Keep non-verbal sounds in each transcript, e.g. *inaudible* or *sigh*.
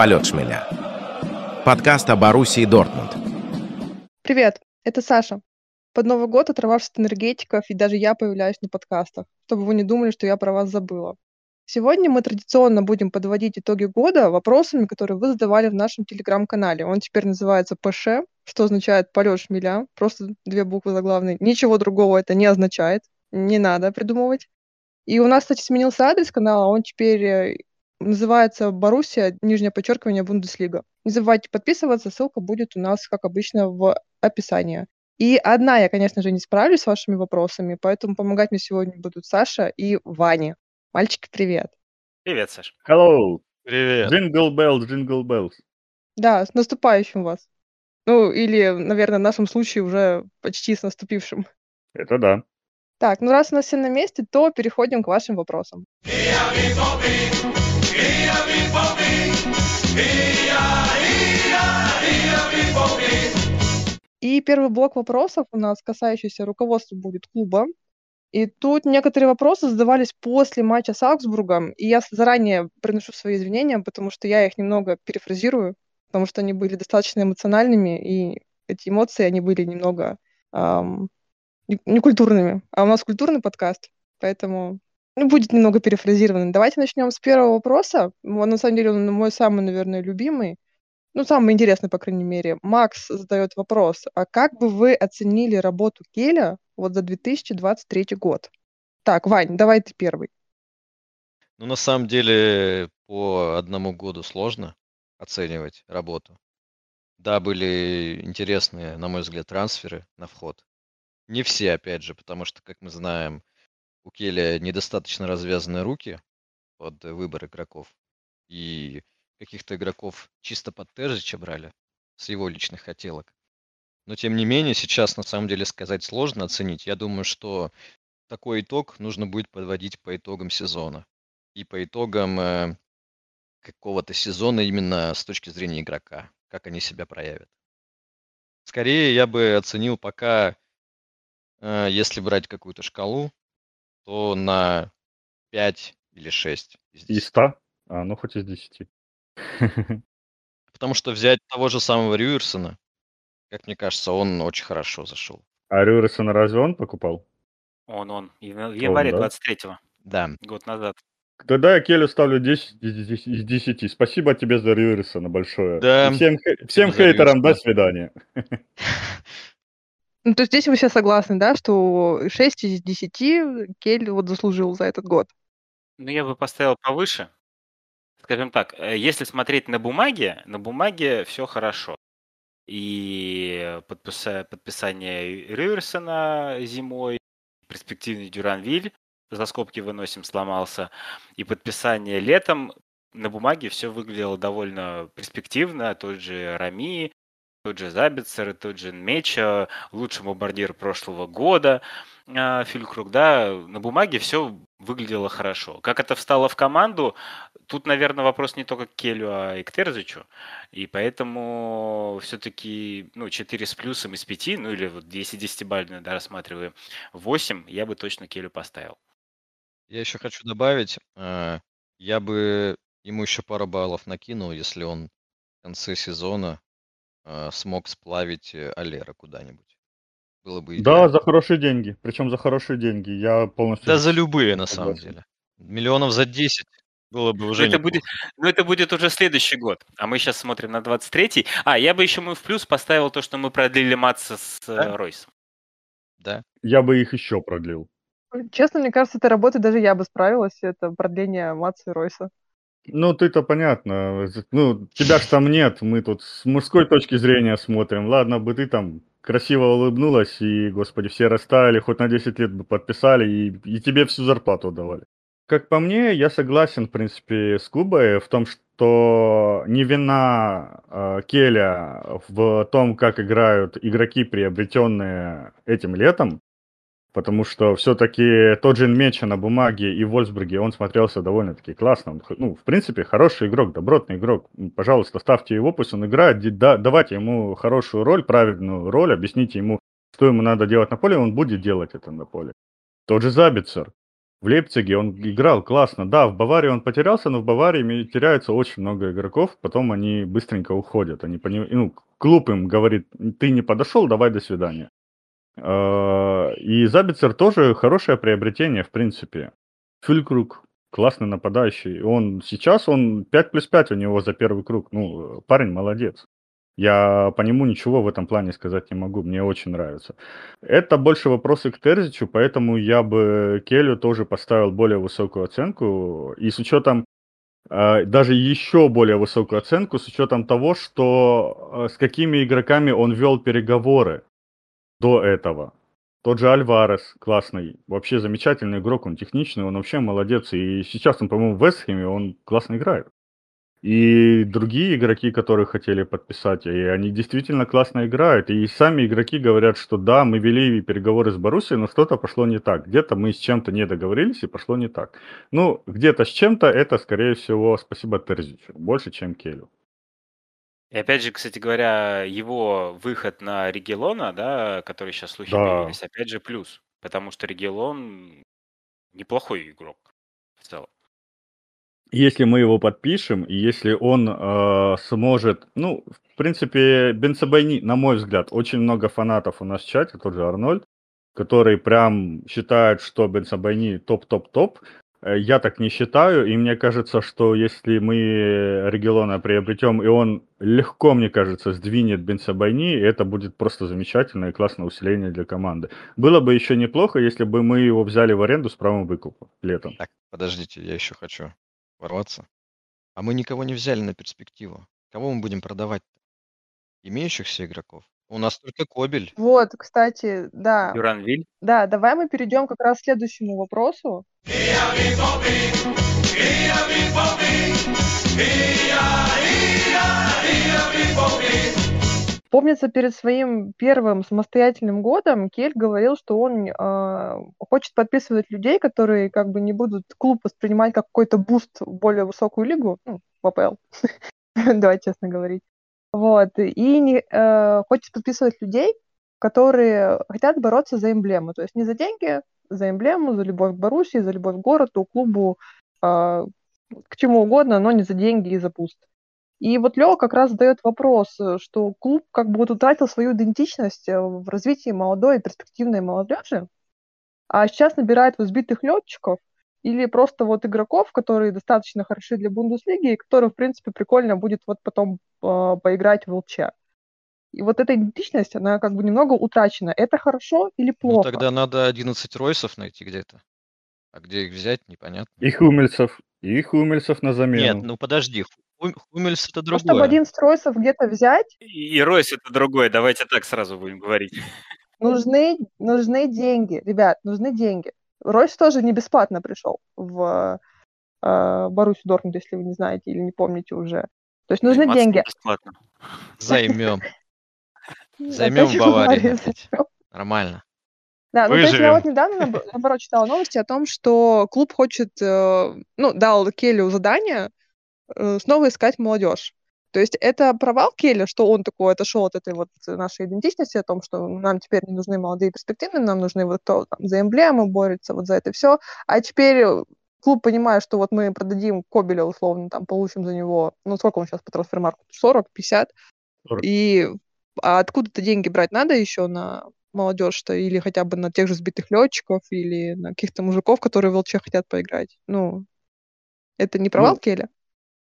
«Полет шмеля». Подкаст о Боруссии Дортмунд. Привет, это Саша. Под Новый год оторвавшись от энергетиков, и даже я появляюсь на подкастах, чтобы вы не думали, что я про вас забыла. Сегодня мы традиционно будем подводить итоги года вопросами, которые вы задавали в нашем телеграм-канале. Он теперь называется ПШ, что означает полет шмеля, просто две буквы заглавные. Ничего другого это не означает, не надо придумывать. И у нас, кстати, сменился адрес канала, он теперь э, называется Боруссия, нижнее подчеркивание, Бундеслига. Не забывайте подписываться, ссылка будет у нас, как обычно, в описании. И одна я, конечно же, не справлюсь с вашими вопросами, поэтому помогать мне сегодня будут Саша и Ваня. Мальчики, привет. Привет, Саш. Hello. Привет. Jingle bells, jingle bells. Да, с наступающим вас. Ну, или, наверное, в нашем случае уже почти с наступившим. Это да. Так, ну раз у нас все на месте, то переходим к вашим вопросам. И первый блок вопросов у нас, касающийся руководства, будет клуба. И тут некоторые вопросы задавались после матча с Аугсбургом, и я заранее приношу свои извинения, потому что я их немного перефразирую, потому что они были достаточно эмоциональными, и эти эмоции, они были немного эм, некультурными. А у нас культурный подкаст, поэтому ну, будет немного перефразировано. Давайте начнем с первого вопроса. Он, на самом деле, он мой самый, наверное, любимый. Ну, самый интересный, по крайней мере. Макс задает вопрос. А как бы вы оценили работу Келя вот за 2023 год? Так, Вань, давай ты первый. Ну, на самом деле, по одному году сложно оценивать работу. Да, были интересные, на мой взгляд, трансферы на вход. Не все, опять же, потому что, как мы знаем, у Келя недостаточно развязаны руки под выбор игроков. И каких-то игроков чисто под Тержича брали с его личных хотелок. Но тем не менее, сейчас на самом деле сказать сложно оценить. Я думаю, что такой итог нужно будет подводить по итогам сезона. И по итогам э, какого-то сезона именно с точки зрения игрока, как они себя проявят. Скорее я бы оценил пока, э, если брать какую-то шкалу, то на 5 или 6 из 10. Из 100? А, ну хоть из 10. *laughs* Потому что взять того же самого Рюерсона, как мне кажется, он очень хорошо зашел. А Рюерсона разве он покупал? Он, он. В январе он, да? 23-го. Да. Год назад. Тогда я Келю ставлю 10 из 10. Спасибо тебе за Рюерсона большое. Да. И всем всем хейтерам до свидания. *laughs* Ну, то есть здесь вы все согласны, да, что 6 из 10 Кель вот заслужил за этот год? Ну, я бы поставил повыше, скажем так, э, если смотреть на бумаге, на бумаге все хорошо. И подписа- подписание Риверсона зимой, перспективный Дюранвиль, за скобки выносим, сломался, и подписание летом, на бумаге все выглядело довольно перспективно. Тот же Рами, тот же Забицер, тот же Меча, лучший бомбардир прошлого года, а, Филькруг, да, на бумаге все выглядело хорошо. Как это встало в команду, тут, наверное, вопрос не только к Келю, а и к Терзичу. И поэтому все-таки, ну, 4 с плюсом из 5, ну, или вот если 10-бальную, да, рассматриваем, 8, я бы точно Келю поставил. Я еще хочу добавить, э, я бы ему еще пару баллов накинул, если он в конце сезона э, смог сплавить э, Алера куда-нибудь. Было бы Да, за хорошие деньги. Причем за хорошие деньги. Я полностью Да за любые, на самом деле. Миллионов за 10 было бы уже это будет, ну, это будет уже следующий год. А мы сейчас смотрим на 23-й. А, я бы еще мы в плюс поставил то, что мы продлили Матса с э, Да? Ройсом. Да. Я бы их еще продлил. Честно, мне кажется, этой работы даже я бы справилась. Это продление Матса и Ройса. Ну, ты-то понятно. Ну, тебя ж там нет. Мы тут с мужской точки зрения смотрим. Ладно бы ты там красиво улыбнулась, и, господи, все растаяли, хоть на 10 лет бы подписали, и, и тебе всю зарплату давали. Как по мне, я согласен, в принципе, с Кубой в том, что не вина э, Келя в том, как играют игроки, приобретенные этим летом, Потому что все-таки тот же Меча на бумаге и в Вольсбурге, он смотрелся довольно-таки классно. Он, ну, в принципе, хороший игрок, добротный игрок. Пожалуйста, ставьте его, пусть он играет, да, давайте ему хорошую роль, правильную роль, объясните ему, что ему надо делать на поле, он будет делать это на поле. Тот же Забицер. В Лейпциге он играл классно. Да, в Баварии он потерялся, но в Баварии теряется очень много игроков, потом они быстренько уходят. Они поним... ну, клуб им говорит, ты не подошел, давай до свидания. А, и Забицер тоже хорошее приобретение, в принципе. Фюлькруг классный нападающий. Он сейчас, он 5 плюс 5 у него за первый круг. Ну, парень молодец. Я по нему ничего в этом плане сказать не могу, мне очень нравится. Это больше вопросы к Терзичу, поэтому я бы Келю тоже поставил более высокую оценку. И с учетом э, даже еще более высокую оценку, с учетом того, что э, с какими игроками он вел переговоры до этого. Тот же Альварес классный, вообще замечательный игрок, он техничный, он вообще молодец. И сейчас он, по-моему, в Вестхэме, он классно играет. И другие игроки, которые хотели подписать, и они действительно классно играют. И сами игроки говорят, что да, мы вели переговоры с Боруссией, но что-то пошло не так. Где-то мы с чем-то не договорились, и пошло не так. Ну, где-то с чем-то это, скорее всего, спасибо Терзичу, больше, чем Келю. И опять же, кстати говоря, его выход на Регелона, да, который сейчас слухи Да. появились, опять же плюс. Потому что Регелон неплохой игрок в целом. Если мы его подпишем, и если он э, сможет, ну, в принципе, Бенцебайни, на мой взгляд, очень много фанатов у нас в чате, тот же Арнольд, которые прям считают, что Бенцебайни топ-топ-топ. Э, Я так не считаю, и мне кажется, что если мы Регелона приобретем, и он легко, мне кажется, сдвинет Бенцебайни, это будет просто замечательное и классное усиление для команды. Было бы еще неплохо, если бы мы его взяли в аренду с правом выкупа летом. Так, подождите, я еще хочу ворваться. А мы никого не взяли на перспективу. Кого мы будем продавать? Имеющихся игроков? У нас только Кобель. Вот, кстати, да, Дюранвиль. да, давай мы перейдем как раз к следующему вопросу. Помнится, перед своим первым самостоятельным годом Кель говорил, что он э, хочет подписывать людей, которые как бы не будут клуб воспринимать как какой-то буст в более высокую лигу, ну, в АПЛ, *laughs* давай честно говорить. Вот, и не, э, хочет подписывать людей, которые хотят бороться за эмблему, то есть не за деньги, за эмблему, за любовь к Боруссии, за любовь к городу, клубу, э, к чему угодно, но не за деньги и за буст. И вот Лео как раз задает вопрос, что клуб как бы вот утратил свою идентичность э, в развитии молодой и перспективной молодежи, а сейчас набирает вот сбитых летчиков или просто вот игроков, которые достаточно хороши для Бундеслиги, и которым, в принципе, прикольно будет вот потом э, поиграть в ЛЧ. И вот эта идентичность, она как бы немного утрачена. Это хорошо или Ну, плохо? тогда надо 11 Ройсов найти где-то. А где их взять, непонятно. И Хумельцев, и Хумельцев на замену. Нет, ну подожди, Ху- Хумельс это Ну, чтобы другое. один стройцев где-то взять, И и Ройс это другое, давайте так сразу будем говорить. нужны, нужны деньги. Ребят, нужны деньги. Ройс тоже не бесплатно пришел в э, Боруссию Дортмунд, если вы не знаете или не помните уже. То есть нужны Заниматься деньги. бесплатно. Займем. Займем Баварию? Нормально. Да, ну то есть я вот недавно, наоб- наоборот, читала новости о том, что клуб хочет, э, ну, дал Келю задание э, снова искать молодежь. То есть это провал Келли, что он такой отошел от этой вот нашей идентичности, о том, что нам теперь не нужны молодые перспективы, нам нужны вот кто там, за эмблему борется, вот за это все. А теперь клуб понимает, что вот мы продадим Кобеля условно, там получим за него, ну сколько он сейчас по трансфермарку, 40, 50, 40. и а откуда-то деньги брать надо еще на молодежь-то, или хотя бы на тех же сбитых летчиков, или на каких-то мужиков, которые в ЛЧ хотят поиграть. Ну, это не провал Ну, Келли?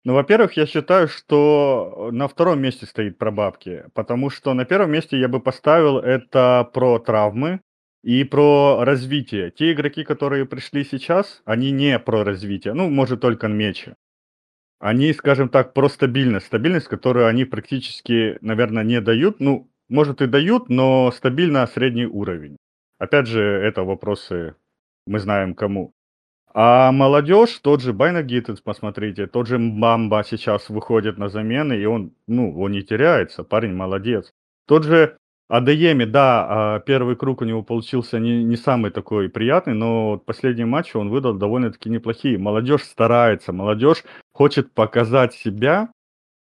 Ну, во-первых, я считаю, что на втором месте стоит про бабки, потому что на первом месте я бы поставил это про травмы и про развитие. Те игроки, которые пришли сейчас, они не про развитие, ну, может, только Мечи. Они, скажем так, про стабильность. Стабильность, которую они практически, наверное, не дают. Ну, может и дают, но стабильно средний уровень. Опять же, это вопросы, мы знаем кому. А молодежь, тот же Байнагитец, посмотрите, тот же Мбамба сейчас выходит на замены, и он, ну, он не теряется, парень молодец. Тот же Адееми, да, а, первый круг у него получился не, не самый такой приятный, но вот последние матчи он выдал довольно-таки неплохие. Молодежь старается, молодежь хочет показать себя,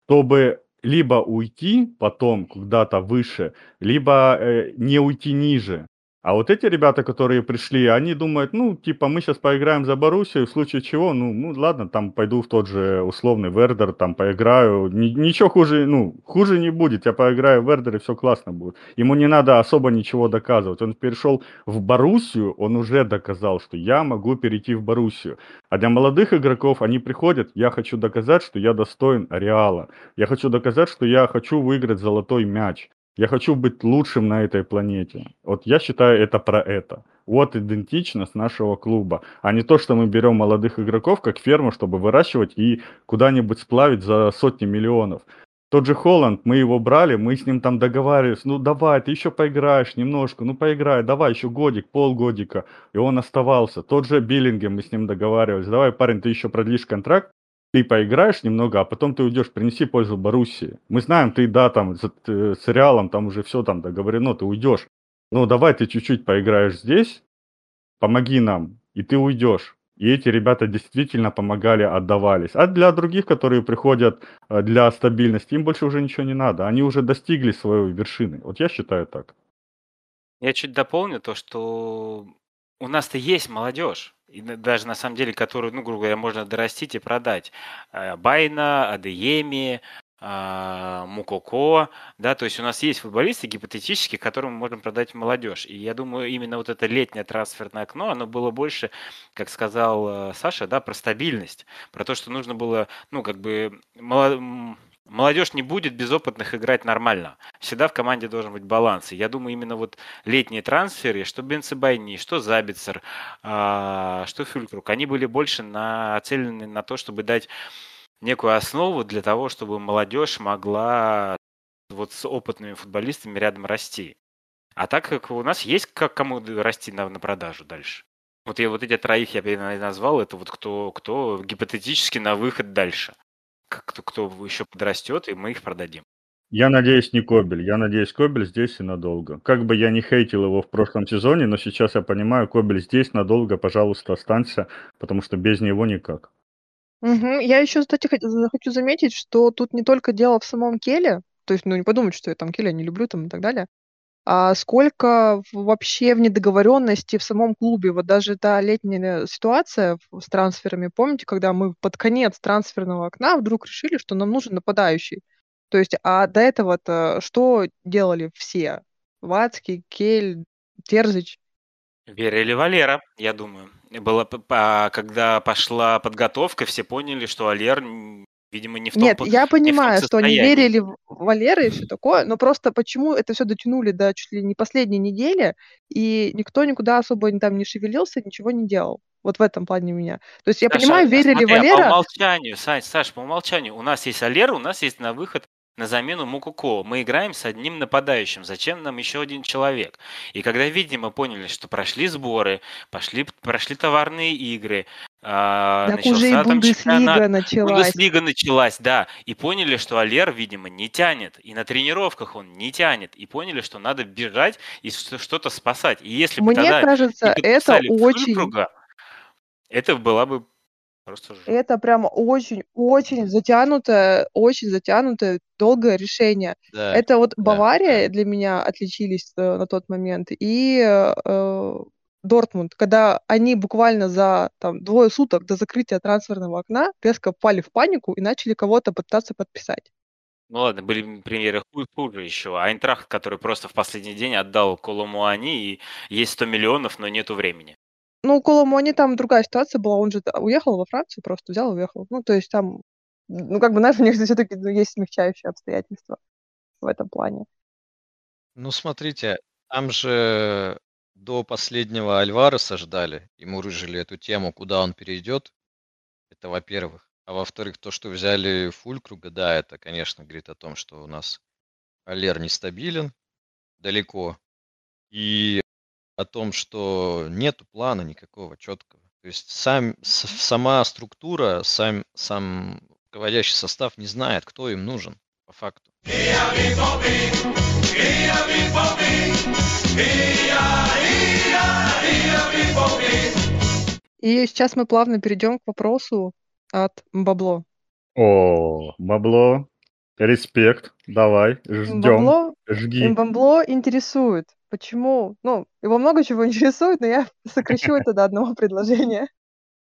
чтобы либо уйти потом куда-то выше, либо э, не уйти ниже. А вот эти ребята, которые пришли, они думают, ну, типа, мы сейчас поиграем за Боруссию, в случае чего, ну, ну, ладно, там пойду в тот же условный Вердер, там поиграю, Ни- ничего хуже, ну, хуже не будет, я поиграю в Вердер и все классно будет. Ему не надо особо ничего доказывать. Он перешел в Боруссию, он уже доказал, что я могу перейти в Боруссию. А для молодых игроков они приходят, я хочу доказать, что я достоин Реала. Я хочу доказать, что я хочу выиграть золотой мяч. Я хочу быть лучшим на этой планете. Вот я считаю это про это. Вот идентичность нашего клуба, а не то, что мы берем молодых игроков как ферму, чтобы выращивать и куда-нибудь сплавить за сотни миллионов. Тот же Холланд, мы его брали, мы с ним там договаривались, ну давай, ты еще поиграешь немножко, ну поиграй, давай еще годик, полгодика. И он оставался. Тот же Биллингем, мы с ним договаривались, давай, парень, ты еще продлишь контракт, ты поиграешь немного, а потом ты уйдешь, принеси пользу Боруссии. Мы знаем, ты, да, там, с, э, с Реалом, там уже все там договорено, ты уйдешь. Ну, давай ты чуть-чуть поиграешь здесь, помоги нам, и ты уйдешь. И эти ребята действительно помогали, отдавались. А для других, которые приходят э, для стабильности, им больше уже ничего не надо. Они уже достигли своей вершины. Вот я считаю так. Я чуть дополню то, что у нас-то есть молодежь. И даже на самом деле, которую, ну, грубо говоря, можно дорастить и продать. Э, Байна, Адееми, а, Мукоко, да, то есть у нас есть футболисты гипотетически, которым мы можем продать молодежь. И я думаю, именно вот это летнее трансферное окно, оно было больше, как сказал э, Саша, да, про стабильность, про то, что нужно было, ну, как бы, Молодежь не будет без опытных играть нормально. Всегда в команде должен быть баланс. И я думаю, именно вот летние трансферы, что Бенцебайни, что Забицер, а, что Фюлькрук, они были больше нацелены на то, чтобы дать некую основу для того, чтобы молодежь могла вот с опытными футболистами рядом расти. А так как у нас есть как кому расти на, на продажу дальше. Вот я вот эти троих я назвал, это вот кто, кто гипотетически на выход дальше кто, кто еще подрастет, и мы их продадим. Я надеюсь, не Кобель. Я надеюсь, Кобель здесь и надолго. Как бы я не хейтил его в прошлом сезоне, но сейчас я понимаю, Кобель здесь надолго, пожалуйста, останься, потому что без него никак. Угу. Я еще, кстати, хочу заметить, что тут не только дело в самом Келе, то есть, ну, не подумать, что я там Келя не люблю там и так далее, сколько вообще в недоговоренности в самом клубе. Вот даже та летняя ситуация с трансферами, помните, когда мы под конец трансферного окна вдруг решили, что нам нужен нападающий. То есть, а до этого-то что делали все? Вацкий, Кель, Терзич? Верили Валера, я думаю. Было, когда пошла подготовка, все поняли, что Алер Видимо, не в том Нет, я понимаю, что они верили в Валеры и все такое, но просто почему это все дотянули до чуть ли не последней недели, и никто никуда особо там не шевелился, ничего не делал. Вот в этом плане меня. То есть я Саша, понимаю, верили смотри, Валера... А по умолчанию, Саш, Саш, по умолчанию, у нас есть Алера, у нас есть на выход на замену Мукуко. Мы играем с одним нападающим. Зачем нам еще один человек? И когда, видимо, поняли, что прошли сборы, пошли, прошли товарные игры, а, так начался уже и Бундеслига началась. Бундеслига началась, да. И поняли, что Алер, видимо, не тянет. И на тренировках он не тянет. И поняли, что надо бежать и что-то спасать. И если бы Мне кажется, это очень... это была бы Просто. Это прям очень-очень затянутое, очень затянутое, долгое решение. Да, это вот Бавария да. для меня отличились э, на тот момент и э, Дортмунд, когда они буквально за там, двое суток до закрытия трансферного окна резко впали в панику и начали кого-то пытаться подписать. Ну ладно, были примеры хуже еще. Айнтрахт, который просто в последний день отдал Коломуани, и есть 100 миллионов, но нету времени. Ну, у Коломони там другая ситуация была. Он же уехал во Францию, просто взял и уехал. Ну, то есть там, ну, как бы, знаешь, у них все-таки ну, есть смягчающие обстоятельства в этом плане. Ну, смотрите, там же до последнего Альвареса ждали, ему рыжили эту тему, куда он перейдет. Это во-первых. А во-вторых, то, что взяли Фулькруга, да, это, конечно, говорит о том, что у нас Алер нестабилен далеко. И о том, что нету плана никакого четкого. То есть сам, с, сама структура, сам, сам руководящий состав не знает, кто им нужен по факту. И сейчас мы плавно перейдем к вопросу от Бабло. О, Бабло, респект, давай, ждем, Бабло, жги. Бабло интересует, почему, ну, его много чего *laughs* интересует, но я сокращу это до одного *laughs* предложения.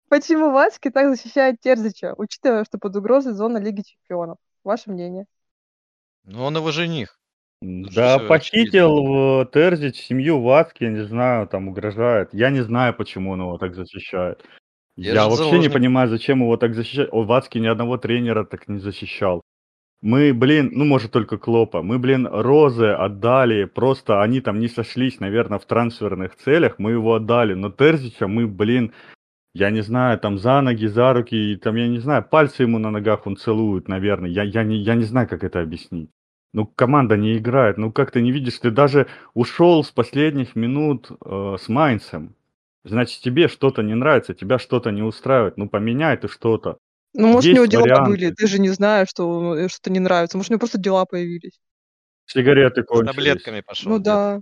Почему Вацки так защищает Терзича, учитывая, что под угрозой зона Лиги Чемпионов? Ваше мнение? Ну, он его жених. Да, похитил Терзич семью Вацки, не знаю, там угрожает. Я не знаю, почему он его так защищает. Я, я вообще заложник. не понимаю, зачем его так защищать. О, Вацки ни одного тренера так не защищал. Мы, блин, ну, может, только Клопа. Мы, блин, Розы отдали. Просто они там не сошлись, наверное, в трансферных целях. Мы его отдали. Но Терзича мы, блин, я не знаю, там за ноги, за руки, там, я не знаю, пальцы ему на ногах он целует, наверное. Я, я, не, я не знаю, как это объяснить. Ну, команда не играет. Ну, как ты не видишь, ты даже ушел с последних минут э, с Майнцем. Значит, тебе что-то не нравится, тебя что-то не устраивает. Ну, поменяй ты что-то. Ну, может, Есть у него дела варианты. были, ты же не знаешь, что э, что-то не нравится. Может, у него просто дела появились. Сигареты кончились. С таблетками пошел. Ну, да.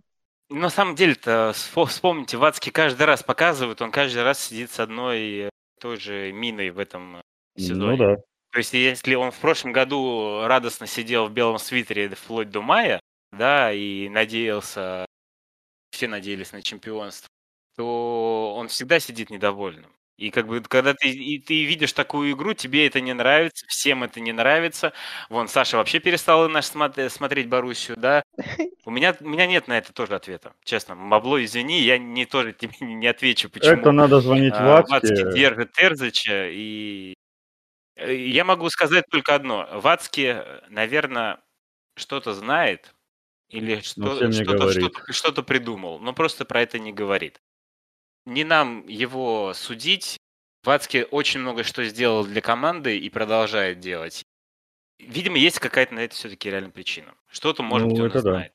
На самом деле-то, вспомните, Вацки каждый раз показывает, он каждый раз сидит с одной той же миной в этом э, сезоне. Ну да. То есть, если он в прошлом году радостно сидел в белом свитере вплоть до мая, да, и надеялся, все надеялись на чемпионство, то он всегда сидит недовольным. И как бы, когда ты, и ты видишь такую игру, тебе это не нравится, всем это не нравится. Вон, Саша вообще перестала наш смотреть, смотреть Боруссию, да? *laughs* У меня, у меня нет на это тоже ответа, честно. Мабло, извини, я не тоже тебе *laughs* не отвечу, почему. Это надо звонить а, Вацке. Вацке держит Терзича, и э, я могу сказать только одно. Вацки, наверное, что-то знает, или ну, что, что-то, что-то, что-то придумал, но просто про это не говорит не нам его судить. Вацки очень много что сделал для команды и продолжает делать. Видимо, есть какая-то на это все-таки реальная причина. Что-то, может ну, быть, он это да. знает.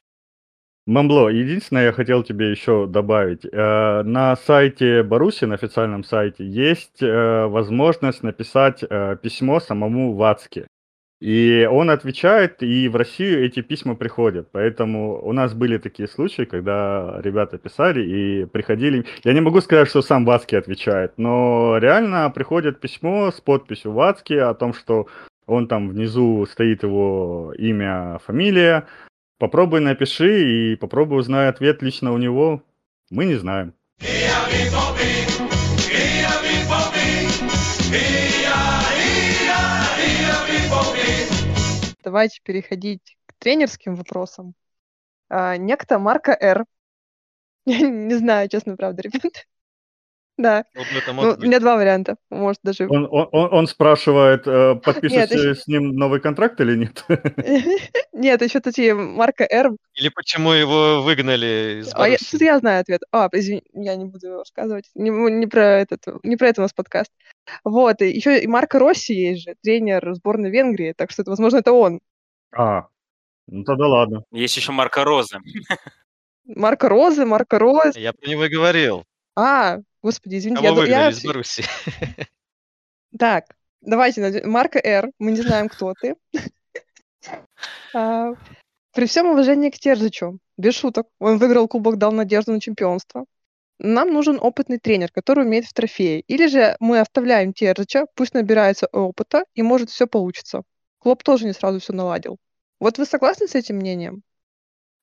Мамбло, единственное, я хотел тебе еще добавить. Э, на сайте Баруси, на официальном сайте, есть э, возможность написать э, письмо самому Вацке. И он отвечает, и в Россию эти письма приходят. Поэтому у нас были такие случаи, когда ребята писали и приходили. Я не могу сказать, что сам Вацки отвечает, но реально приходит письмо с подписью Вацки о том, что он там внизу стоит его имя, фамилия. Попробуй напиши и попробуй узнай ответ лично у него. Мы не знаем. Давайте переходить к тренерским вопросам. А, некто Марка Р. *laughs* Не знаю, честно, правда, ребят. Да. Ну, у меня два варианта. Может, даже... Он, он, он спрашивает, э, подпишете *laughs* нет, с ним новый контракт или нет? *laughs* Нет, еще такие Марка Р. Или почему его выгнали из а я, я знаю ответ. А, извини, я не буду рассказывать. Не, не, про этот, не про это у нас подкаст. Вот, и еще и Марко Росси есть же, тренер сборной Венгрии, так что, это, возможно, это он. А, ну тогда ладно. Есть еще Марко Розы. Марко Розы, Марко Роз. Я про него и говорил. А, господи, извините. Кого я, выгнали я... из Баруси? *laughs* Так, давайте, Марко Р, мы не знаем, кто ты. *laughs* А, при всем уважении к Терзичу, без шуток, он выиграл кубок, дал надежду на чемпионство. Нам нужен опытный тренер, который умеет в трофее. Или же мы оставляем Терзича, пусть набирается опыта, и может все получится. Клоп тоже не сразу все наладил. Вот вы согласны с этим мнением?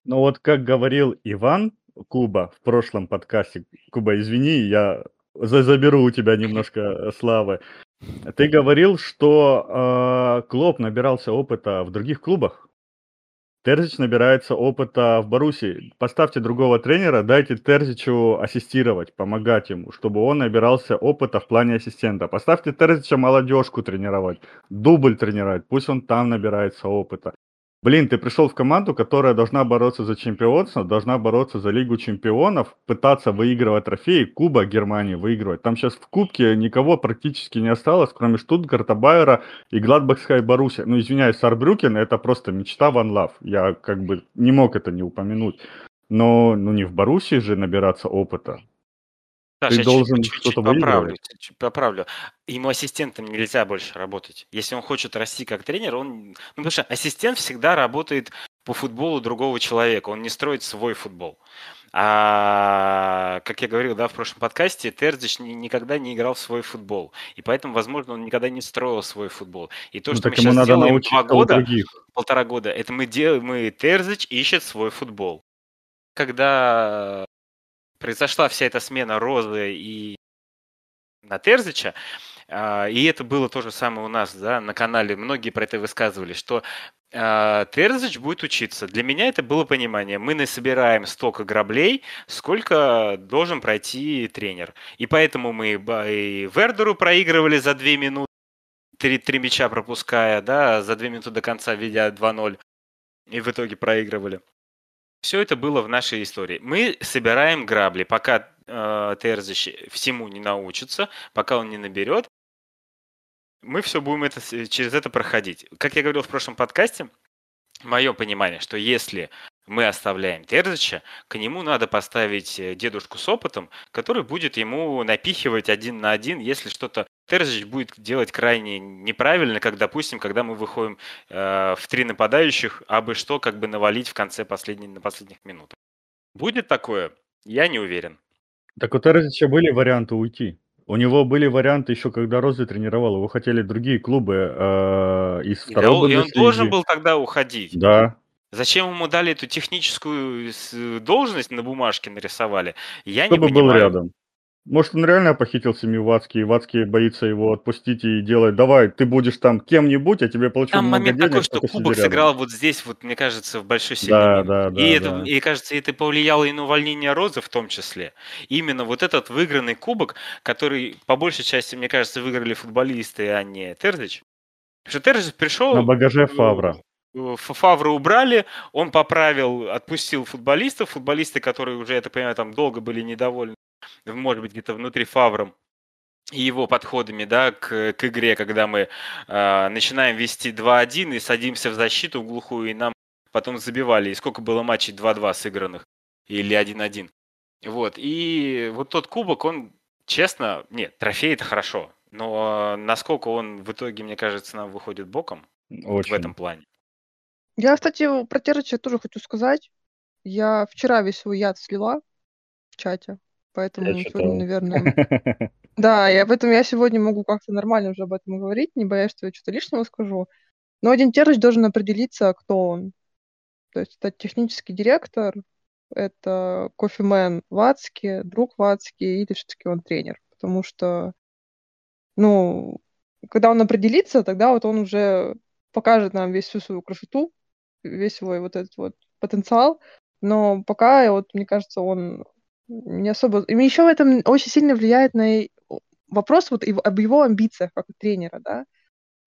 Ну вот как говорил Иван Куба в прошлом подкасте, Куба, извини, я заберу у тебя немножко э, славы. Ты говорил, что э, Клоп набирался опыта в других клубах. Терзич набирается опыта в Баруси. Поставьте другого тренера, дайте Терзичу ассистировать, помогать ему, чтобы он набирался опыта в плане ассистента. Поставьте Терзича молодежку тренировать, дубль тренировать, пусть он там набирается опыта. Блин, ты пришел в команду, которая должна бороться за чемпионство, должна бороться за Лигу чемпионов, пытаться выигрывать трофеи, Куба Германии выигрывать. Там сейчас в Кубке никого практически не осталось, кроме Штутгарта, Байера и Гладбахская Баруси. Ну, извиняюсь, Сарбрюкен это просто мечта Ван Лав. Я как бы не мог это не упомянуть. Но ну, не в Баруси же набираться опыта. Саша, ты должен что-то поправлю, чуть поправлю. Ему ассистентом нельзя больше работать. Если он хочет расти как тренер, он... Ну, потому что ассистент всегда работает по футболу другого человека. Он не строит свой футбол. А, как я говорил, да, в прошлом подкасте, Терзич никогда не играл в свой футбол. И поэтому, возможно, он никогда не строил свой футбол. И то, ну, что мы сейчас надо делаем два года, полтора года, это мы делаем, мы Терзич ищет свой футбол. когда произошла вся эта смена Розы и на Терзича, а, и это было то же самое у нас да, на канале, многие про это высказывали, что а, Терзич будет учиться. Для меня это было понимание. Мы насобираем столько граблей, сколько должен пройти тренер. И поэтому мы и Вердеру проигрывали за 2 минуты, три, три мяча пропуская, да, за 2 минуты до конца, ведя 2-0, и в итоге проигрывали. Все это было в нашей истории. Мы собираем грабли, пока э, Терзич всему не научится, пока он не наберет. Мы все будем это, через это проходить. Как я говорил в прошлом подкасте, мое понимание, что если мы оставляем Терзича, к нему надо поставить э, дедушку с опытом, который будет ему напихивать один на один, если что-то Терзич будет делать крайне неправильно, как, допустим, когда мы выходим э, в три нападающих, а бы что как бы навалить в конце последней, на последних минутах. Будет такое? Я не уверен. Так у Терзича были варианты уйти. У него были варианты еще, когда Розы тренировал. Его хотели другие клубы э, из и, второй да, И он должен был тогда уходить. Да. Зачем ему дали эту техническую должность на бумажке нарисовали? Я Чтобы не понимаю. был рядом. Может, он реально похитил семью Вацки, и Вацки боится его отпустить и делать, давай, ты будешь там кем-нибудь, а тебе плачу Там момент денег, такой, что Кубок сыграл вот здесь, вот, мне кажется, в большой сильной Да, да, да, и, это, да. и, кажется, это повлияло и на увольнение Розы в том числе. Именно вот этот выигранный кубок, который, по большей части, мне кажется, выиграли футболисты, а не Терзич. Потому что Терзич пришел... На багаже Фавра. Фавра убрали, он поправил, отпустил футболистов, футболисты, которые уже, я так понимаю, там долго были недовольны может быть, где-то внутри Фавром и его подходами да, к, к игре, когда мы э, начинаем вести 2-1 и садимся в защиту в глухую, и нам потом забивали. И сколько было матчей 2-2 сыгранных или 1-1. Вот. И вот тот кубок, он, честно, нет, трофей это хорошо. Но насколько он в итоге, мне кажется, нам выходит боком Очень. в этом плане. Я, кстати, про Терыча тоже хочу сказать. Я вчера весь свой яд слила в чате. Поэтому Я сегодня, наверное... *laughs* Да, я поэтому я сегодня могу как-то нормально уже об этом говорить, не боясь, что я что-то лишнего скажу. Но один Терыч должен определиться, кто он. То есть это технический директор, это кофемен Вацки, друг Вацки, или все-таки он тренер. Потому что, ну, когда он определится, тогда вот он уже покажет нам весь всю свою красоту, весь свой вот этот вот потенциал. Но пока, вот, мне кажется, он не особо... И еще в этом очень сильно влияет на вопрос вот об его амбициях как у тренера, да.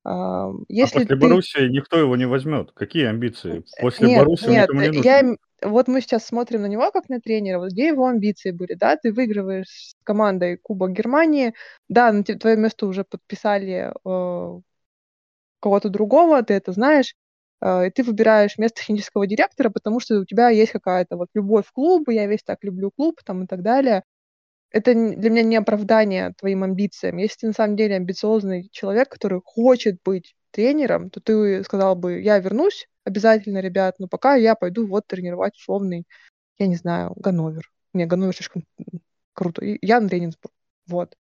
А, если а после ты... Боруссии никто его не возьмет. Какие амбиции? После нет, Боруссии нет, никому не нужно. Я... Вот мы сейчас смотрим на него как на тренера, вот где его амбиции были, да, ты выигрываешь с командой Кубок Германии, да, на твое место уже подписали э, кого-то другого, ты это знаешь, а, и ты выбираешь место технического директора, потому что у тебя есть какая-то вот любовь к клубу, я весь так люблю клуб там и так далее. Это для меня не оправдание твоим амбициям. Если ты на самом деле амбициозный человек, который хочет быть тренером, то ты сказал бы, я вернусь обязательно, ребят, но пока я пойду вот тренировать условный, я не знаю, Ганновер. Не, Ганновер слишком круто. Я на Ленинсбург. Вот.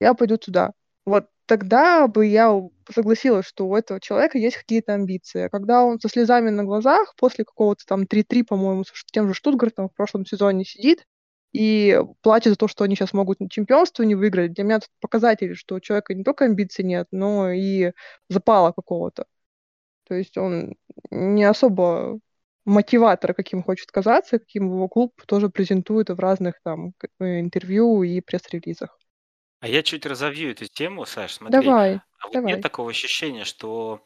Я пойду туда. Вот тогда бы я согласилась, что у этого человека есть какие-то амбиции. Когда он со слезами на глазах после какого-то там 3-3, по-моему, с тем же Штутгартом в прошлом сезоне сидит и плачет за то, что они сейчас могут чемпионство не выиграть, для меня это показатель, что у человека не только амбиций нет, но и запала какого-то. То есть он не особо мотиватор, каким хочет казаться, каким его клуб тоже презентует в разных там интервью и пресс-релизах. А я чуть разовью эту тему, Саш, смотри. Давай, А вот давай. нет такого ощущения, что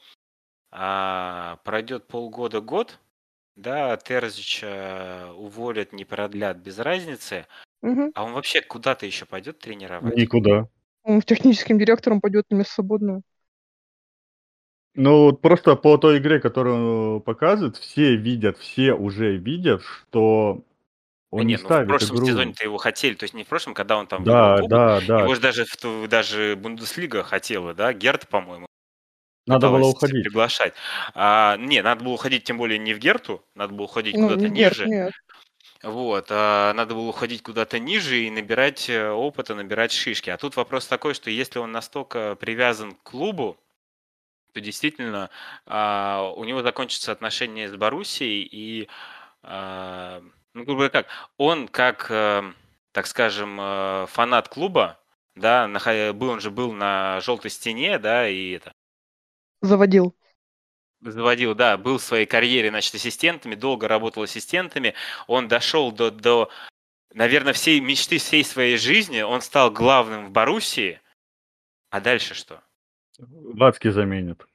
а, пройдет полгода-год, да, Терзича уволят, не продлят, без разницы, Мгм. а он вообще куда-то еще пойдет тренировать? Никуда. Он техническим директором пойдет на место свободное. Ну, вот просто по той игре, которую он показывает, все видят, все уже видят, что он не нет, ну в прошлом игру. сезоне-то его хотели, то есть не в прошлом, когда он там Да, кубок, да, да. его же даже, в даже Бундеслига хотела, да, Герт, по-моему, Надо было уходить. приглашать. А, не, надо было уходить тем более не в Герту, надо было уходить Ну, куда-то не Герт, ниже. нет. Вот, а надо было уходить куда-то ниже и набирать э, опыта, набирать шишки. А тут вопрос такой, что если он настолько привязан к клубу, то действительно а, у него закончатся отношения с Боруссией, и а, Ну, грубо говоря, как? Он как, э, так скажем, э, фанат клуба, да, нах- был, он же был на желтой стене, да, и это, Заводил. заводил, да, был в своей карьере, значит, ассистентами, долго работал ассистентами, он дошел до, до, наверное, всей мечты всей своей жизни, он стал главным в Боруссии, а дальше что? Вацки заменит.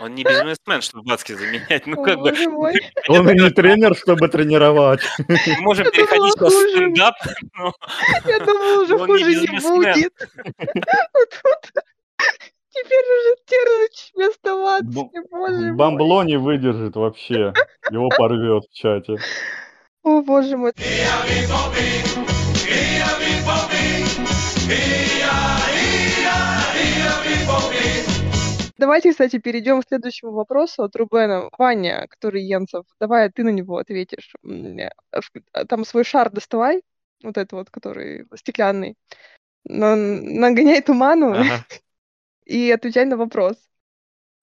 Он не бизнесмен, чтобы Бацки заменять. Ну, О, как бы. Он и не тренер, чтобы тренировать. мы можем Я переходить хуже. стендап, но Я думала, уже хуже не будет. Вот тут Теперь уже Терзыч вместо Вацки, боже мой. Бамбло не выдержит вообще. Его порвет в чате. О, боже мой. Давайте, кстати, перейдем к следующему вопросу от Рубена. Ваня, который Енцев, давай ты на него ответишь. Э, в- Там свой шар доставай, вот этот вот, который стеклянный. На- Нагоняй туману Ага. *laughs* и отвечай на вопрос.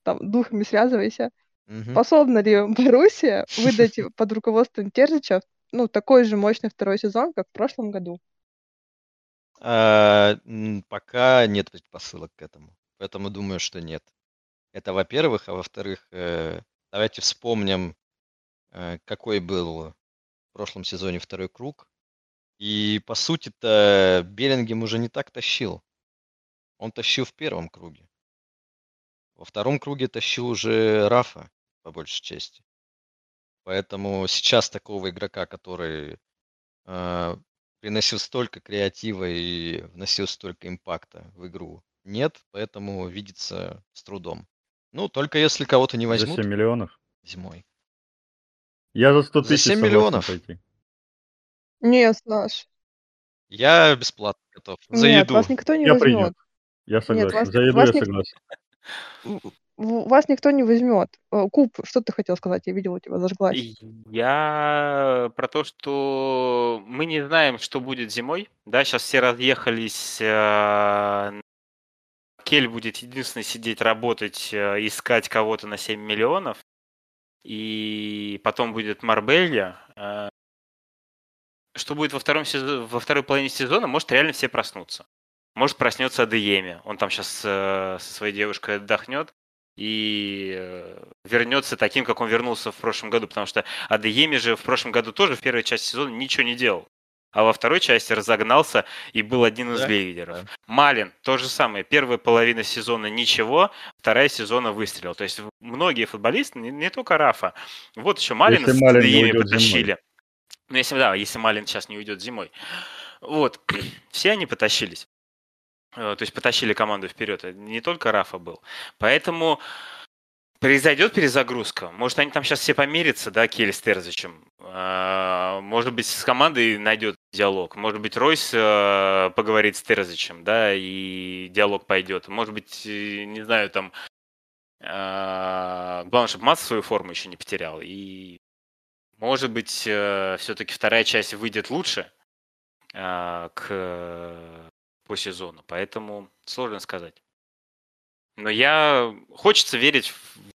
Там, духами связывайся. Мгм. Способна ли Боруссия *laughs* выдать под руководством Терзича ну, такой же мощный второй сезон, как в прошлом году? А, Пока нет предпосылок к этому. Поэтому думаю, что нет. Это во-первых. А во-вторых, э, давайте вспомним, э, какой был в прошлом сезоне второй круг. И, по сути-то, Беллингем уже не так тащил. Он тащил в первом круге. Во втором круге тащил уже Рафа, по большей части. Поэтому сейчас такого игрока, который э, приносил столько креатива и вносил столько импакта в игру, нет, поэтому видится с трудом. Ну, только если кого-то не За возьмут 7 миллионов. зимой. Я за 100 За тысяч 7 согласен миллионов? пойти. Нет, Саш. Я бесплатно готов. За Нет, еду. вас никто не Я возьмет. принят. Я согласен. вас- За еду вас я ник- согласен. Вас никто не возьмет. Э, Куб, что ты хотел сказать? Я видела, у тебя зажглась. Я про то, что мы не знаем, что будет зимой. Да, сейчас все разъехались. Э, Кель будет единственный сидеть, работать, э, искать кого-то на 7 миллионов. И потом будет Марбелья. Э, Что будет во, втором сезо- во второй половине сезона, может реально все проснутся. Может проснется Адееми. Он там сейчас со своей девушкой отдохнет и э, вернется таким, как он вернулся в прошлом году. Потому что Адееми же в прошлом году тоже в первой части сезона ничего не делал. А во второй части разогнался и был один из Да, лидеров. да. Малин то же самое. Первая половина сезона ничего, вторая сезона выстрелил. То есть многие футболисты, не, не только Рафа. Вот еще Малин Если с Малин потащили. Ну, если, да, если Малин сейчас не уйдет зимой. Вот. *clears throat* Все они потащились. Э, То есть потащили команду вперед. Не только Рафа был. Поэтому произойдет перезагрузка. Может, они там сейчас все помирятся, да, Келли с Терзичем. А, Может быть, с командой найдет диалог. Может быть, Ройс э, поговорит с Терзичем, да, и диалог пойдет. Может быть, э, не знаю, там... а, Главное, чтобы Мац свою форму еще не потерял. И, может быть, все-таки вторая часть выйдет лучше к по сезону. Поэтому сложно сказать. Но я... Хочется верить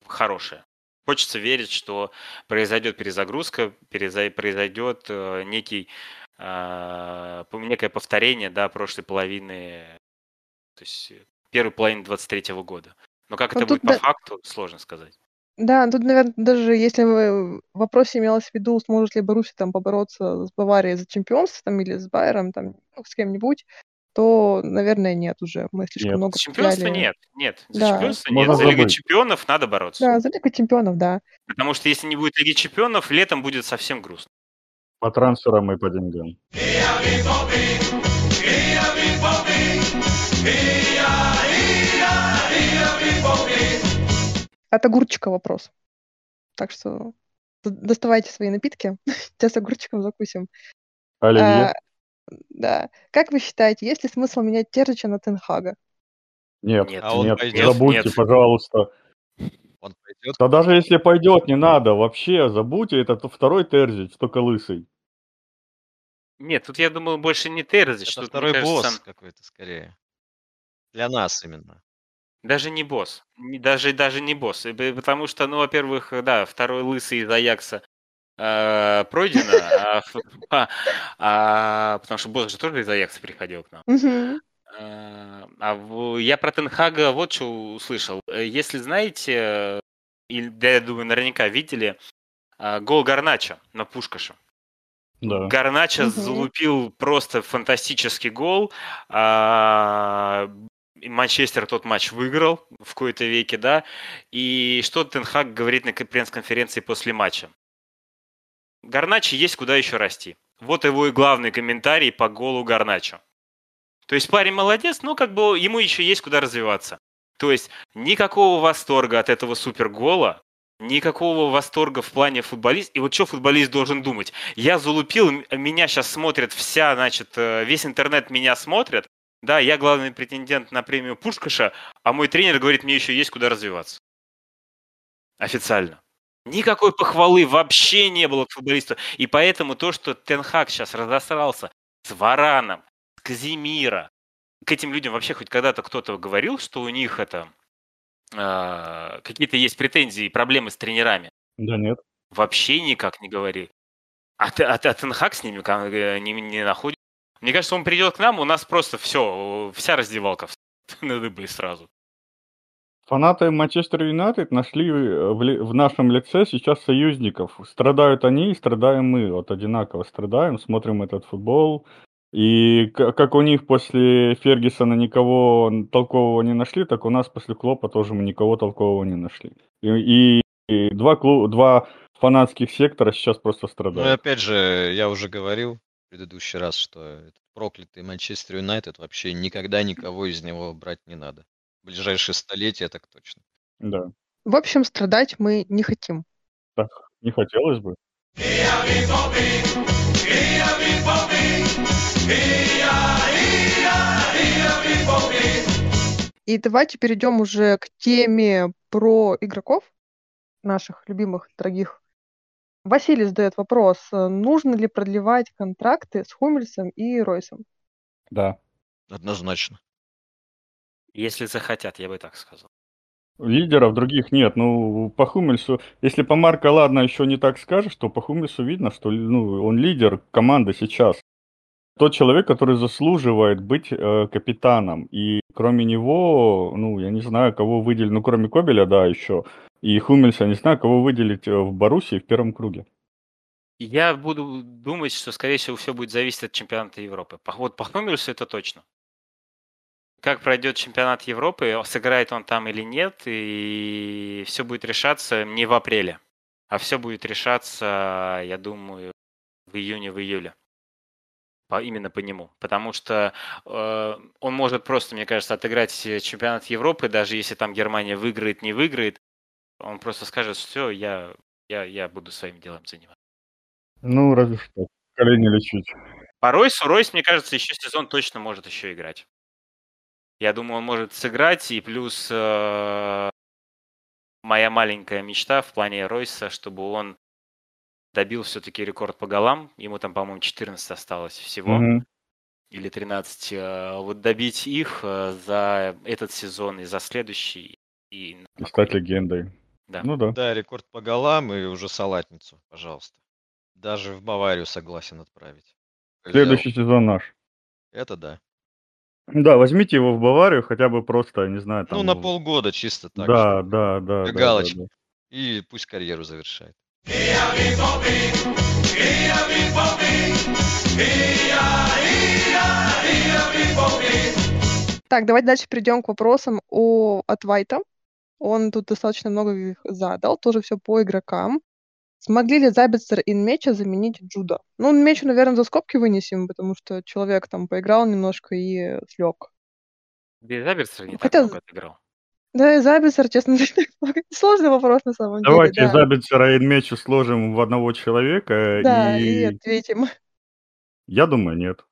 хорошее. Хочется верить, что произойдет перезагрузка, переза- произойдет э, некий, по- некое повторение да, прошлой половины, то есть э, первой половины 23 года. Но как Ну, это будет по да- факту, сложно сказать. Да, тут, наверное, даже если в вопросе имелось в виду, сможет ли Боруссия там побороться с Баварией за чемпионство там, или с Байером, там, ну, с кем-нибудь, то, наверное, нет уже. Мы слишком Нет. много За чемпионство потеряли. нет, нет. За Да. чемпионство Можно нет. За Лигу чемпионов надо бороться. Да, за Лигу чемпионов, да. Потому что если не будет Лиги чемпионов, летом будет совсем грустно. По трансферам и по деньгам. От огурчика вопрос. Так что доставайте свои напитки. *laughs* Сейчас огурчиком закусим. Оливье? А, да. Как вы считаете, есть ли смысл менять Терзича на Тенхага? Нет, Нет. А он нет, пойдет? забудьте, Нет. пожалуйста. Он пойдет. Да даже если пойдет, не надо, вообще, забудьте, это второй Терзич, только лысый. Нет, тут я думаю больше не Терзич, Это тут, второй кажется, босс какой-то скорее. Для нас именно. Даже не босс. Даже, даже не босс. Б- Потому что, ну, во-первых, да, второй лысый из Аякса э, пройдено, а, а, а, потому что же тоже из Аякса приходил к нам. Мгм. А, я про Тенхага вот что услышал. Э, Если знаете, или, да, я думаю, наверняка видели гол Гарнача на Пушкаша. Да. Гарнача Мгм. залупил просто фантастический гол. Манчестер тот матч выиграл в какой-то веке, да. И что Тенхак говорит на пресс-конференции после матча? Гарначи есть куда еще расти. Вот его и главный комментарий по голу Гарначо. То есть парень молодец, но как бы ему еще есть куда развиваться. То есть никакого восторга от этого супергола, никакого восторга в плане футболист. И вот что футболист должен думать? Я залупил, меня сейчас смотрит вся, значит, э, весь интернет меня смотрит. Да, я главный претендент на премию Пушкаша, а мой тренер говорит, мне еще есть куда развиваться. Официально. Никакой похвалы вообще не было к футболисту. И поэтому то, что Тенхак сейчас разосрался с Вараном, с Казимира, к этим людям вообще хоть когда-то кто-то говорил, что у них это э, какие-то есть претензии и проблемы с тренерами? Да нет. Вообще никак не говори. А, а, а Тенхак с ними э, не, не находит. Мне кажется, он придет к нам, у нас просто все, вся раздевалка *laughs* на дыбы сразу. Фанаты Манчестер Юнайтед нашли э, в, ли- в нашем лице сейчас союзников. Страдают они, и страдаем мы. Вот одинаково страдаем, смотрим этот футбол. И к- как у них после Фергюсона никого толкового не нашли, так у нас после Клопа тоже мы никого толкового не нашли. И, и- и два, клу- два фанатских сектора сейчас просто Ну и страдают. опять же, я уже говорил в предыдущий раз, что этот проклятый Манчестер Юнайтед вообще никогда никого из него брать не надо. В ближайшие столетия так точно. Да, В общем, страдать мы не хотим. так не хотелось бы. И давайте перейдем уже к теме про игроков, наших любимых, дорогих. Василий задает вопрос, нужно ли продлевать контракты с Хумельсом и Ройсом? Да. Однозначно. Если захотят, я бы так сказал. Лидеров других нет. Ну, по Хумельсу, если по Марко, ладно, еще не так скажешь, то по Хумельсу видно, что ну, он лидер команды сейчас. Тот человек, который заслуживает быть э, капитаном. И кроме него, ну, я не знаю, кого выделить, ну, кроме Кобеля, да, еще. И Хумельса, не знаю, кого выделить э, в Боруссии в первом круге. Я буду думать, что, скорее всего, все будет зависеть от чемпионата Европы. Вот по Хумельсу это точно. Как пройдет чемпионат Европы, сыграет он там или нет, и все будет решаться не в апреле, а все будет решаться, я думаю, в июне, в июле. По, именно по нему. Потому что э, он может просто, мне кажется, отыграть чемпионат Европы, даже если там Германия выиграет, не выиграет. Он просто скажет, все, я, я, я буду своим делом заниматься. Ну, разве что. Колени лечить. По Ройсу, Ройс, мне кажется, еще сезон точно может еще играть. Я думаю, он может сыграть, и плюс э, моя маленькая мечта в плане Ройса, чтобы он добил все-таки рекорд по голам. Ему там, по-моему, 14 осталось всего, Мгм. или 13. Э, Вот добить их э, за этот сезон и за следующий. И И стать легендой. Да. Ну да. Да, рекорд по голам и уже салатницу, пожалуйста. Даже в Баварию согласен отправить. Следующий сезон наш. Взял. Это да. Да, возьмите его в Баварию, хотя бы просто, не знаю, там... Ну, на полгода чисто так. Да, чтобы- да, да. Для да, галочки. да, да. И пусть карьеру завершает. Так, давайте дальше перейдем к вопросам о, от Вайта. Он тут достаточно много их задал, тоже все по игрокам. Смогли ли Забицер и Нмеча заменить Джуда? Ну, Нмечу, наверное, за скобки вынесем, потому что человек там поиграл немножко и слег. Да и Заберцер не так Хотя- много отыграл. Да, и Забицер, честно, *laughs* сложный вопрос на самом Давайте деле. да. Забицера и Мечу сложим в одного человека, Да, и и ответим. я думаю, нет.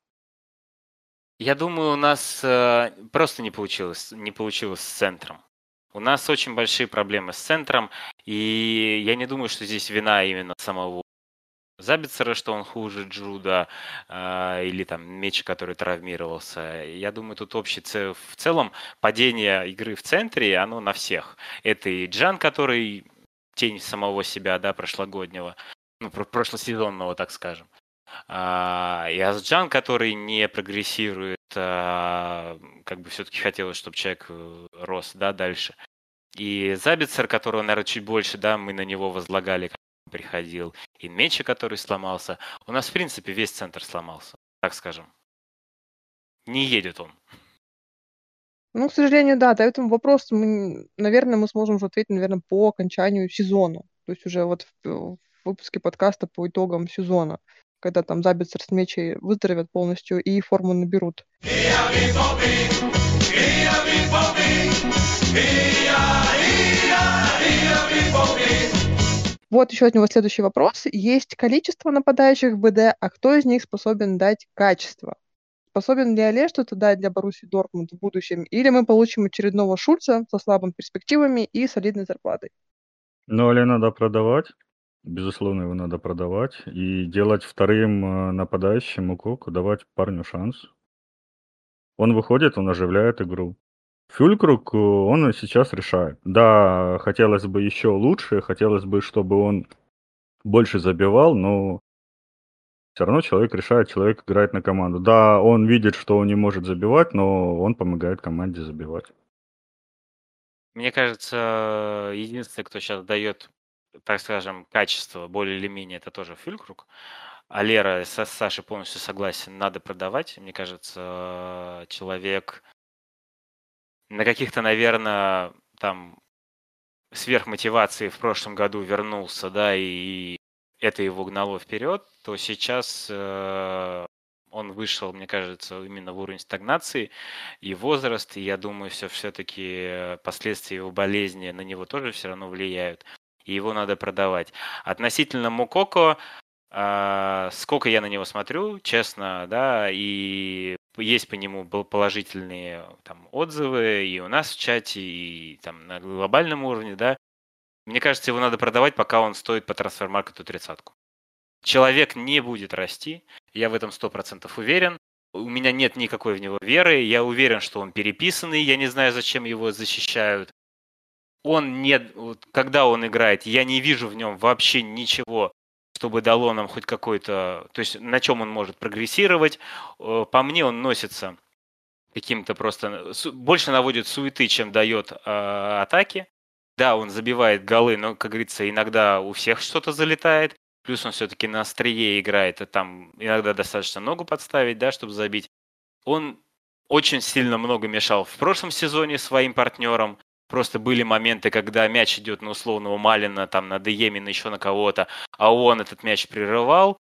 Я думаю, у нас э, просто не получилось, не получилось с центром. У нас очень большие проблемы с центром, и я не думаю, что здесь вина именно самого Забицера, что он хуже Джуда, э, или там Меч, который травмировался. Я думаю, тут общий це- в целом падение игры в центре, оно на всех. Это и Джан, который тень самого себя, да, прошлогоднего. ну, прошлосезонного, так скажем. А, и Азджан, который не прогрессирует, а, как бы все-таки хотелось, чтобы человек э, рос, да, дальше. И Забицер, которого, наверное, чуть больше, да, мы на него возлагали, когда он приходил. И Мечи, который сломался. У нас, в принципе, весь центр сломался, так скажем. Не едет он. Ну, к сожалению, да, по этому вопросу мы, наверное, мы сможем уже ответить, наверное, по окончанию сезона. То есть уже вот в выпуске подкаста по итогам сезона, когда там Забицер с Мечей выздоровят полностью и форму наберут. Вот еще от него следующий вопрос. Есть количество нападающих в БД, а кто из них способен дать качество? Способен ли Оле что-то дать для Баруси Дортмунд в будущем? Или мы получим очередного Шульца со слабыми перспективами и солидной зарплатой? Ну, Оле надо продавать. Безусловно, его надо продавать. И делать вторым э, нападающим Укоку, давать парню шанс. Он выходит, он оживляет игру. Фюлькрук, э, он сейчас решает. Да, хотелось бы еще лучше, хотелось бы, чтобы он больше забивал, но все равно человек решает, человек играет на команду. Да, он видит, что он не может забивать, но он помогает команде забивать. Мне кажется, единственный, кто сейчас дает, так скажем, качество более или менее, это тоже Фюлькрук. А Лера со Сашей полностью согласен, надо продавать. Мне кажется, человек на каких-то, наверное, там сверхмотивации в прошлом году вернулся, да, и это его гнало вперед, то сейчас э, он вышел, мне кажется, именно в уровень стагнации и возраст, и я думаю, все все-таки последствия его болезни на него тоже все равно влияют, и его надо продавать. Относительно Мукоко, э, сколько я на него смотрю, честно, да, и есть по нему положительные там, отзывы и у нас в чате, и там на глобальном уровне, да, мне кажется, его надо продавать, пока он стоит по трансфер-маркету тридцатку. Человек не будет расти, я в этом сто процентов уверен. У меня нет никакой в него веры, я уверен, что он переписанный, я не знаю, зачем его защищают. Он не, когда он играет, я не вижу в нем вообще ничего, чтобы дало нам хоть какой-то, то есть на чем он может прогрессировать. Э, по мне он носится каким-то просто, больше наводит суеты, чем дает э, атаки. Да, он забивает голы, но, как говорится, иногда у всех что-то залетает. Плюс он все-таки на острие играет, и там иногда достаточно ногу подставить, да, чтобы забить. Он очень сильно много мешал в прошлом сезоне своим партнерам. Просто были моменты, когда мяч идет на условного Малина, там, на Деемина, еще на кого-то, а он этот мяч прерывал,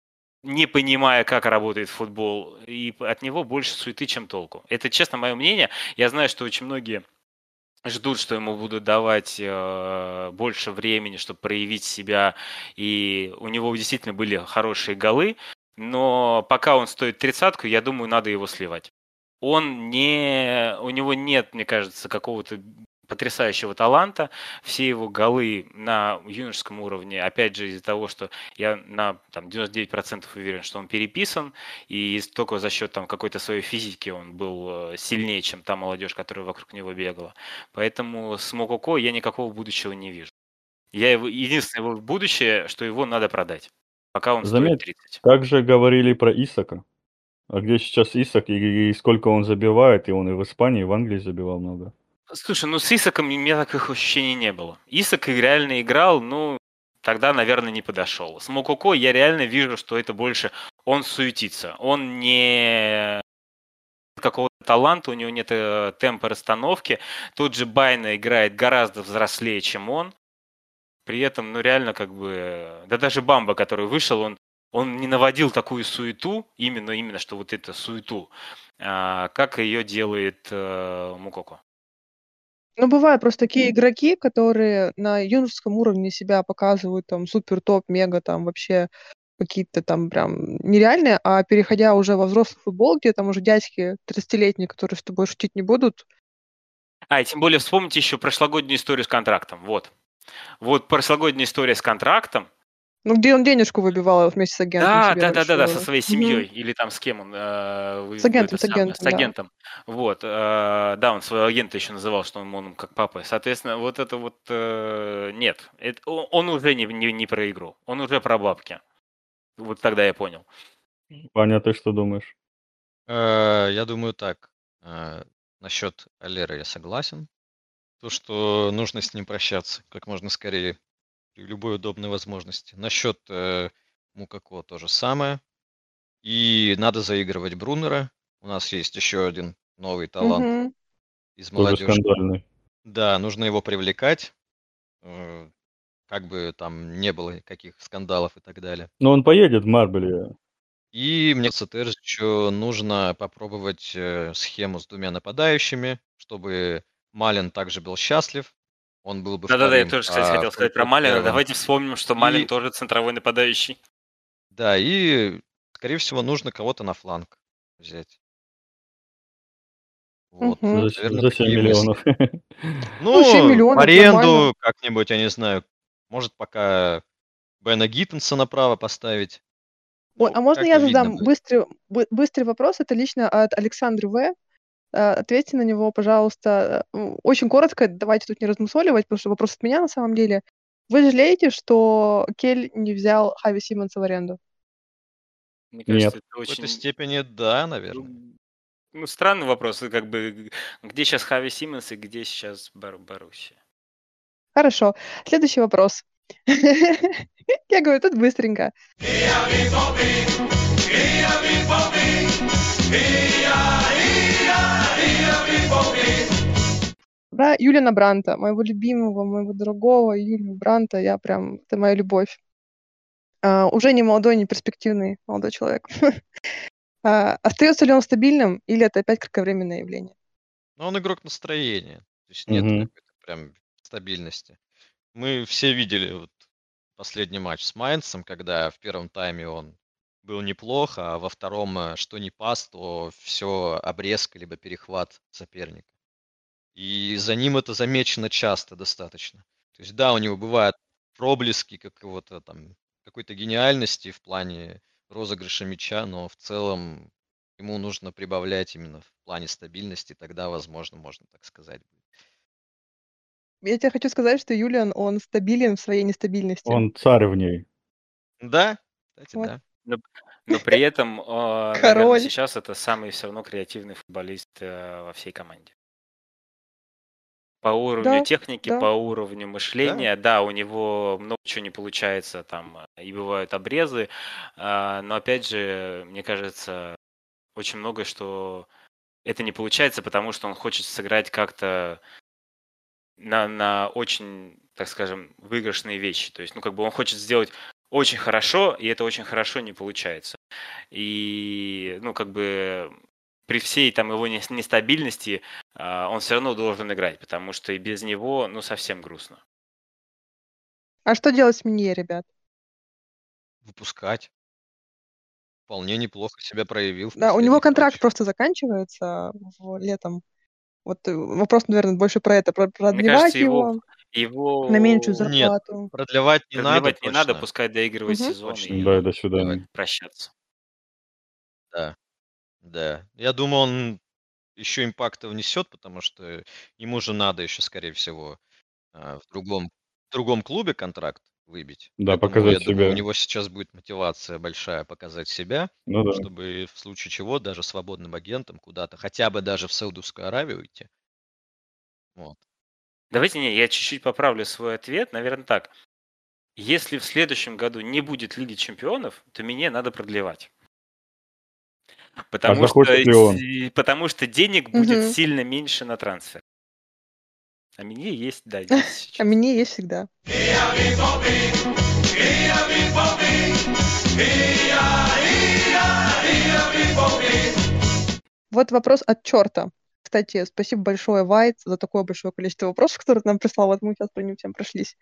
не понимая, как работает футбол, и от него больше суеты, чем толку. Это, честно, мое мнение. Я знаю, что очень многие ждут, что ему будут давать э, больше времени, чтобы проявить себя, и у него действительно были хорошие голы, но пока он стоит тридцатку, я думаю, надо его сливать. Он не, у него нет, мне кажется, какого-то потрясающего таланта. Все его голы на юношеском уровне, опять же, из-за того, что я на там, 99% уверен, что он переписан, и только за счет там, какой-то своей физики он был э, сильнее, чем та молодежь, которая вокруг него бегала. Поэтому с Мококо я никакого будущего не вижу. Я его, единственное его будущее, что его надо продать, пока он Заметь, стоит 30. также говорили про Исака. А где сейчас Исак и, и сколько он забивает, и он и в Испании, и в Англии забивал много. Слушай, ну с Исаком у меня таких ощущений не было. Исак реально играл, ну, тогда, наверное, не подошел. С Мококо я реально вижу, что это больше он суетится. Он не какого-то таланта, у него нет э, темпа расстановки. Тот же Байна играет гораздо взрослее, чем он. При этом, ну реально, как бы... Да даже Бамба, который вышел, он, он не наводил такую суету, именно, именно, что вот эту суету, а, как ее делает э, Мукоко. Ну, бывают просто такие игроки, которые на юношеском уровне себя показывают там супер топ, мега, там вообще какие-то там прям нереальные, а переходя уже во взрослый футбол, где там уже дядьки 30-летние, которые с тобой шутить не будут. А, и тем более вспомните еще прошлогоднюю историю с контрактом. Вот. Вот прошлогодняя история с контрактом. Ну, где он денежку выбивал вместе с агентом Да, себе да, да, да, да, со своей семьей или там с кем он, э, С агентом, с агентом, с да. агентом. Вот, э, да, он своего агента еще называл, что он, он как папа. Соответственно, вот это вот э, нет, это, он уже не, не, не про игру, он уже про бабки. Вот тогда я понял. Ваня, ты что думаешь? Э, Я думаю так. э, Насчет Алеры я согласен. То, что нужно с ним прощаться как можно скорее, любой удобной возможности. Насчет э, Мукако то же самое. И надо заигрывать Брунера. У нас есть еще один новый талант Мгм. из Тоже молодежи. скандальный. Да, нужно его привлекать, э, как бы там не было каких скандалов и так далее. Но он поедет в Марбеле. И мне кажется, еще нужно попробовать э, схему с двумя нападающими, чтобы Малин также был счастлив. Он был бы Да-да-да, я тоже, кстати, а хотел сказать про Малина. первым. Давайте вспомним, что Малин И- тоже центровой нападающий. Да, и, скорее всего, нужно кого-то на фланг взять. Вот, Мгм. За, наверное, за 7 такие мысли. миллионов. *laughs* Ну, Ну, 7 миллионов, в аренду нормально. как-нибудь, я не знаю, может пока Бена Гиттенса направо поставить. Ой, Ну, а можно я задам будет. быстрый, бы- быстрый вопрос? Это лично от Александры В. Э, Ответьте на него, пожалуйста. М, Очень коротко, давайте тут не размусоливать, потому что вопрос от меня на самом деле. Вы жалеете, что Кель не взял Хави Симмонса в аренду? Мне кажется, Нет. это В какой-то очень... степени да, наверное. Ну, странный вопрос. Как бы, где сейчас Хави Симмонс и где сейчас Бар Боруссия? Хорошо. Следующий вопрос. *laughs* Я говорю, тут быстренько. Про Юлиана Бранта, моего любимого, моего дорогого Юлию Бранта, я прям, это моя любовь. А, уже не молодой, не перспективный молодой человек. *laughs* А, остается ли он стабильным или это опять кратковременное явление? Но он игрок настроения. То есть нет Мгм. какой-то прям стабильности. Мы все видели вот последний матч с Майнцем, когда в первом тайме он был неплохо, а во втором, э, что не пас, то все обрезка либо перехват соперника. И за ним это замечено часто достаточно. То есть да, у него бывают проблески какого-то там какой-то гениальности в плане розыгрыша мяча, но в целом ему нужно прибавлять именно в плане стабильности, тогда, возможно, можно так сказать. будет. Я тебе хочу сказать, что Юлиан, он стабилен в своей нестабильности. Он царь в ней. Да, кстати, Вот. да. *laughs* Но при этом, э, наверное, сейчас это самый все равно креативный футболист э, во всей команде. По уровню Да, техники, да. по уровню мышления, да, у него много чего не получается, там э, и бывают обрезы, а, но опять же, мне кажется, очень многое, что это не получается, потому что он хочет сыграть как-то на, на очень, так скажем, выигрышные вещи. То есть, ну, как бы он хочет сделать очень хорошо, и это очень хорошо не получается. И, ну, как бы при всей там его нес- нестабильности а, он все равно должен играть, потому что и без него, ну, совсем грустно. А что делать с Минье, ребят? Выпускать. Вполне неплохо себя проявил Да, у него контракт матчах. просто заканчивается в летом. Вот э, вопрос, наверное, больше про это, про Мне продлевать кажется, его его, его на меньшую Нет. зарплату. Продлевать не надо продлевать не надо, пускай доигрывает Мгм. сезон Точно. и Да, надо до свидания. прощаться. Да, да. Я думаю, он еще импакта внесет, потому что ему же надо еще, скорее всего, а, в другом, в другом клубе контракт выбить. Да, Поэтому, показать я думаю, у себя. него сейчас будет мотивация большая показать себя, Ну да. чтобы в случае чего даже свободным агентом куда-то, хотя бы даже в Саудовскую Аравию уйти. Вот. Давайте не, я чуть-чуть поправлю свой ответ. Наверное, так. Если в следующем году не будет Лиги Чемпионов, то мне надо продлевать. Потому, что, А с- потому что денег будет Мгм. сильно меньше на трансфер. А мне есть, да, есть *laughs* А. Минье есть всегда. Вот вопрос от черта. Кстати, спасибо большое, Вайт, за такое большое количество вопросов, *laughs* которые ты нам прислал. Вот мы сейчас по ним всем прошлись.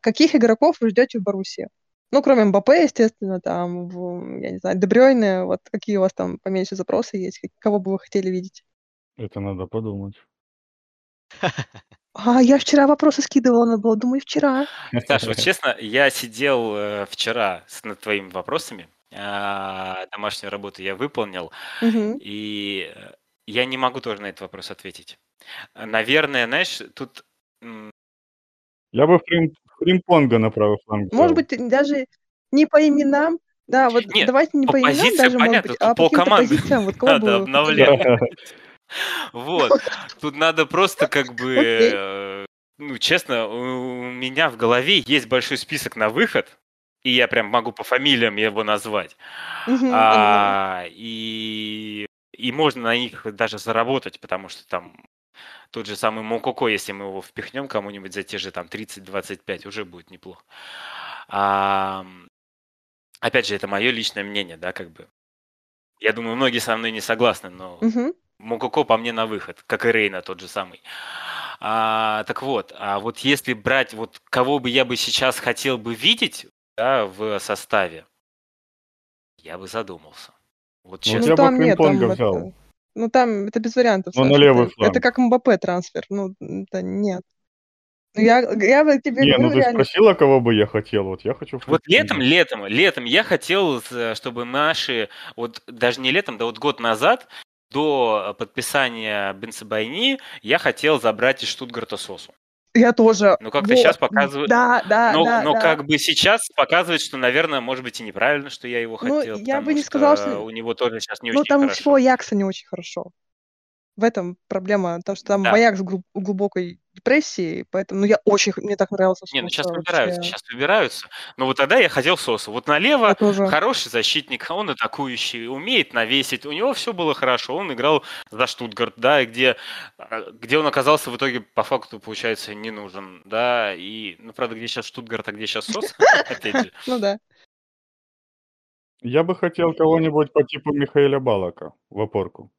Каких игроков вы ждете в Боруссии? Ну, кроме МБП, естественно, там, в- я не знаю, Дебрёйне, вот какие у вас там поменьше запросы есть, как- кого бы вы хотели видеть? Это надо подумать. А, я вчера вопросы скидывала, надо было, думаю, вчера. *laughs* Саша, вот честно, я сидел э, вчера с, над твоими вопросами, а, домашнюю работу я выполнил, Мгм. и э, я не могу тоже на этот вопрос ответить. Наверное, знаешь, тут Я бы Фрим, Фримпонга на правый фланг Может быть, даже не по именам, да, вот Нет, давайте не по по именам позициям даже, может понятно, быть, тут а по полкоманды позициям, вот кого надо обновлять. *laughs* Вот. Тут надо просто как бы, *laughs* ну, честно, у меня в голове есть большой список на выход, и я прям могу по фамилиям его назвать. А, и, и можно на них даже заработать, потому что там тот же самый Мококо, если мы его впихнем кому-нибудь за те же там 30-25, уже будет неплохо. А, опять же, это мое личное мнение, да, как бы. Я думаю, многие со мной не согласны, но Мгм. Мококо по мне на выход, как и Рейна тот же самый. А, так вот, а вот если брать, вот кого бы я бы сейчас хотел бы видеть да, в составе, я бы задумался. Вот Ну, честно. Ну я бы там нет, там взял. это, ну там это без вариантов, Ну, на левый это, фланг. это как МБП трансфер, ну это нет. Ну, Я, я вот тебе Не, ну ты реально, спросила, кого бы я хотел. Вот я хочу Вот летом, летом, летом я хотел, э, чтобы наши, вот даже не летом, да вот год назад, до подписания Бенцебайни, я хотел забрать из Штутгарта Сосу. Я тоже, Ну, как-то вот, сейчас показывают... да, да, Но, да, но да. как бы сейчас показывает, что, наверное, может быть и неправильно, что я его Ну, хотел, я бы не сказала, что у него тоже сейчас не Ну, очень там у хорошо. всего Аякса не очень хорошо. В этом проблема, то, что там Да. Аякс в глуб- в глубокой депрессии, поэтому ну, я очень, мне так нравился Не, ну сейчас Соса выбираются, сейчас выбираются. Но вот тогда я хотел Сосу. Вот налево тоже. хороший защитник, он атакующий, умеет навесить. У него все было хорошо. Он играл за Штутгарт, да, где, а, где он оказался в итоге по факту, получается, не нужен, да. И, ну, правда, где сейчас Штутгарт, а где сейчас Сос, *laughs* опять же. Ну да. Я бы хотел кого-нибудь по типу Михаила Балака в опорку.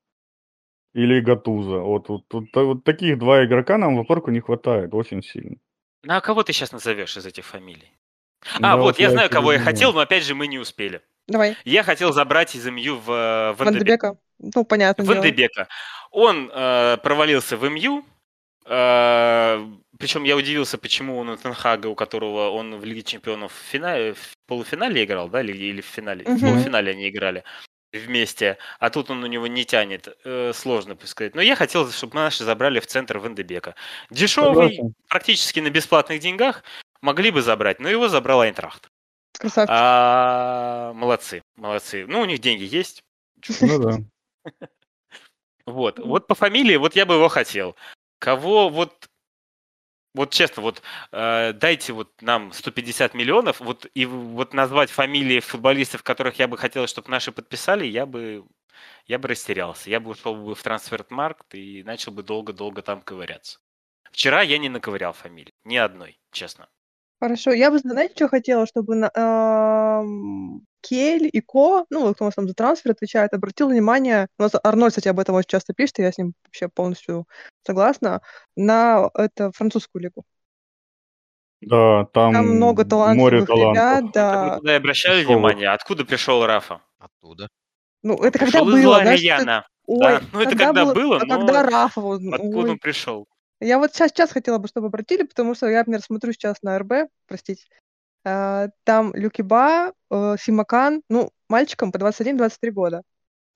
Или Гатуза. Вот, вот, вот, вот таких два игрока нам в опорку не хватает очень сильно. Ну, а кого ты сейчас назовешь из этих фамилий? А, Да, вот, я знаю, еще кого я хотел, но опять же мы не успели. Давай. Я хотел забрать из МЮ в э, Ван де Бек. Вандебека. Ну, понятно. Ван де Бека. Он э, провалился в МЮ. причем я удивился, почему он у Тенхага, у которого он в Лиге Чемпионов в, финале, в полуфинале играл, да, или, или в финале? В Мгм. полуфинале они играли вместе, а тут он у него не тянет. Э, сложно сказать. Но я хотел, чтобы наши забрали в центр Вандебека. Дешевый, Согласен. практически на бесплатных деньгах, могли бы забрать, но его забрал Айнтрахт. Красавчик. А, молодцы, молодцы. Ну, у них деньги есть. Ну да. *laughs* Вот, вот по фамилии, вот я бы его хотел. Кого вот, вот честно, вот э, дайте вот нам 150 миллионов, вот и вот назвать фамилии футболистов, которых я бы хотел, чтобы наши подписали, я бы, я бы растерялся. Я бы ушел бы в трансфермаркт и начал бы долго-долго там ковыряться. Вчера я не наковырял фамилии, ни одной, честно. Хорошо. Я бы, знаете, что хотела, чтобы на, ам, Кель и Ко, ну, вот кто у нас там за трансфер отвечает, обратил внимание, у нас Арнольд, кстати, об этом очень часто пишет, и я с ним вообще полностью согласна, на это французскую лигу. Да, там, Там много море талантливых талантов. ребят, Так вы да. туда и обращали Пришел. внимание, откуда пришел Рафа? Оттуда. Ну, это когда Пришел из было, знаешь, это- Лорияна. ой, Да, ну это когда было, а но когда Рафа, вот, Откуда ой. он пришел? Я вот сейчас, сейчас хотела бы, чтобы обратили, потому что я, например, смотрю сейчас на РБ, простите, а, там Люкиба, э, Симакан, ну, мальчикам по 21-23 года.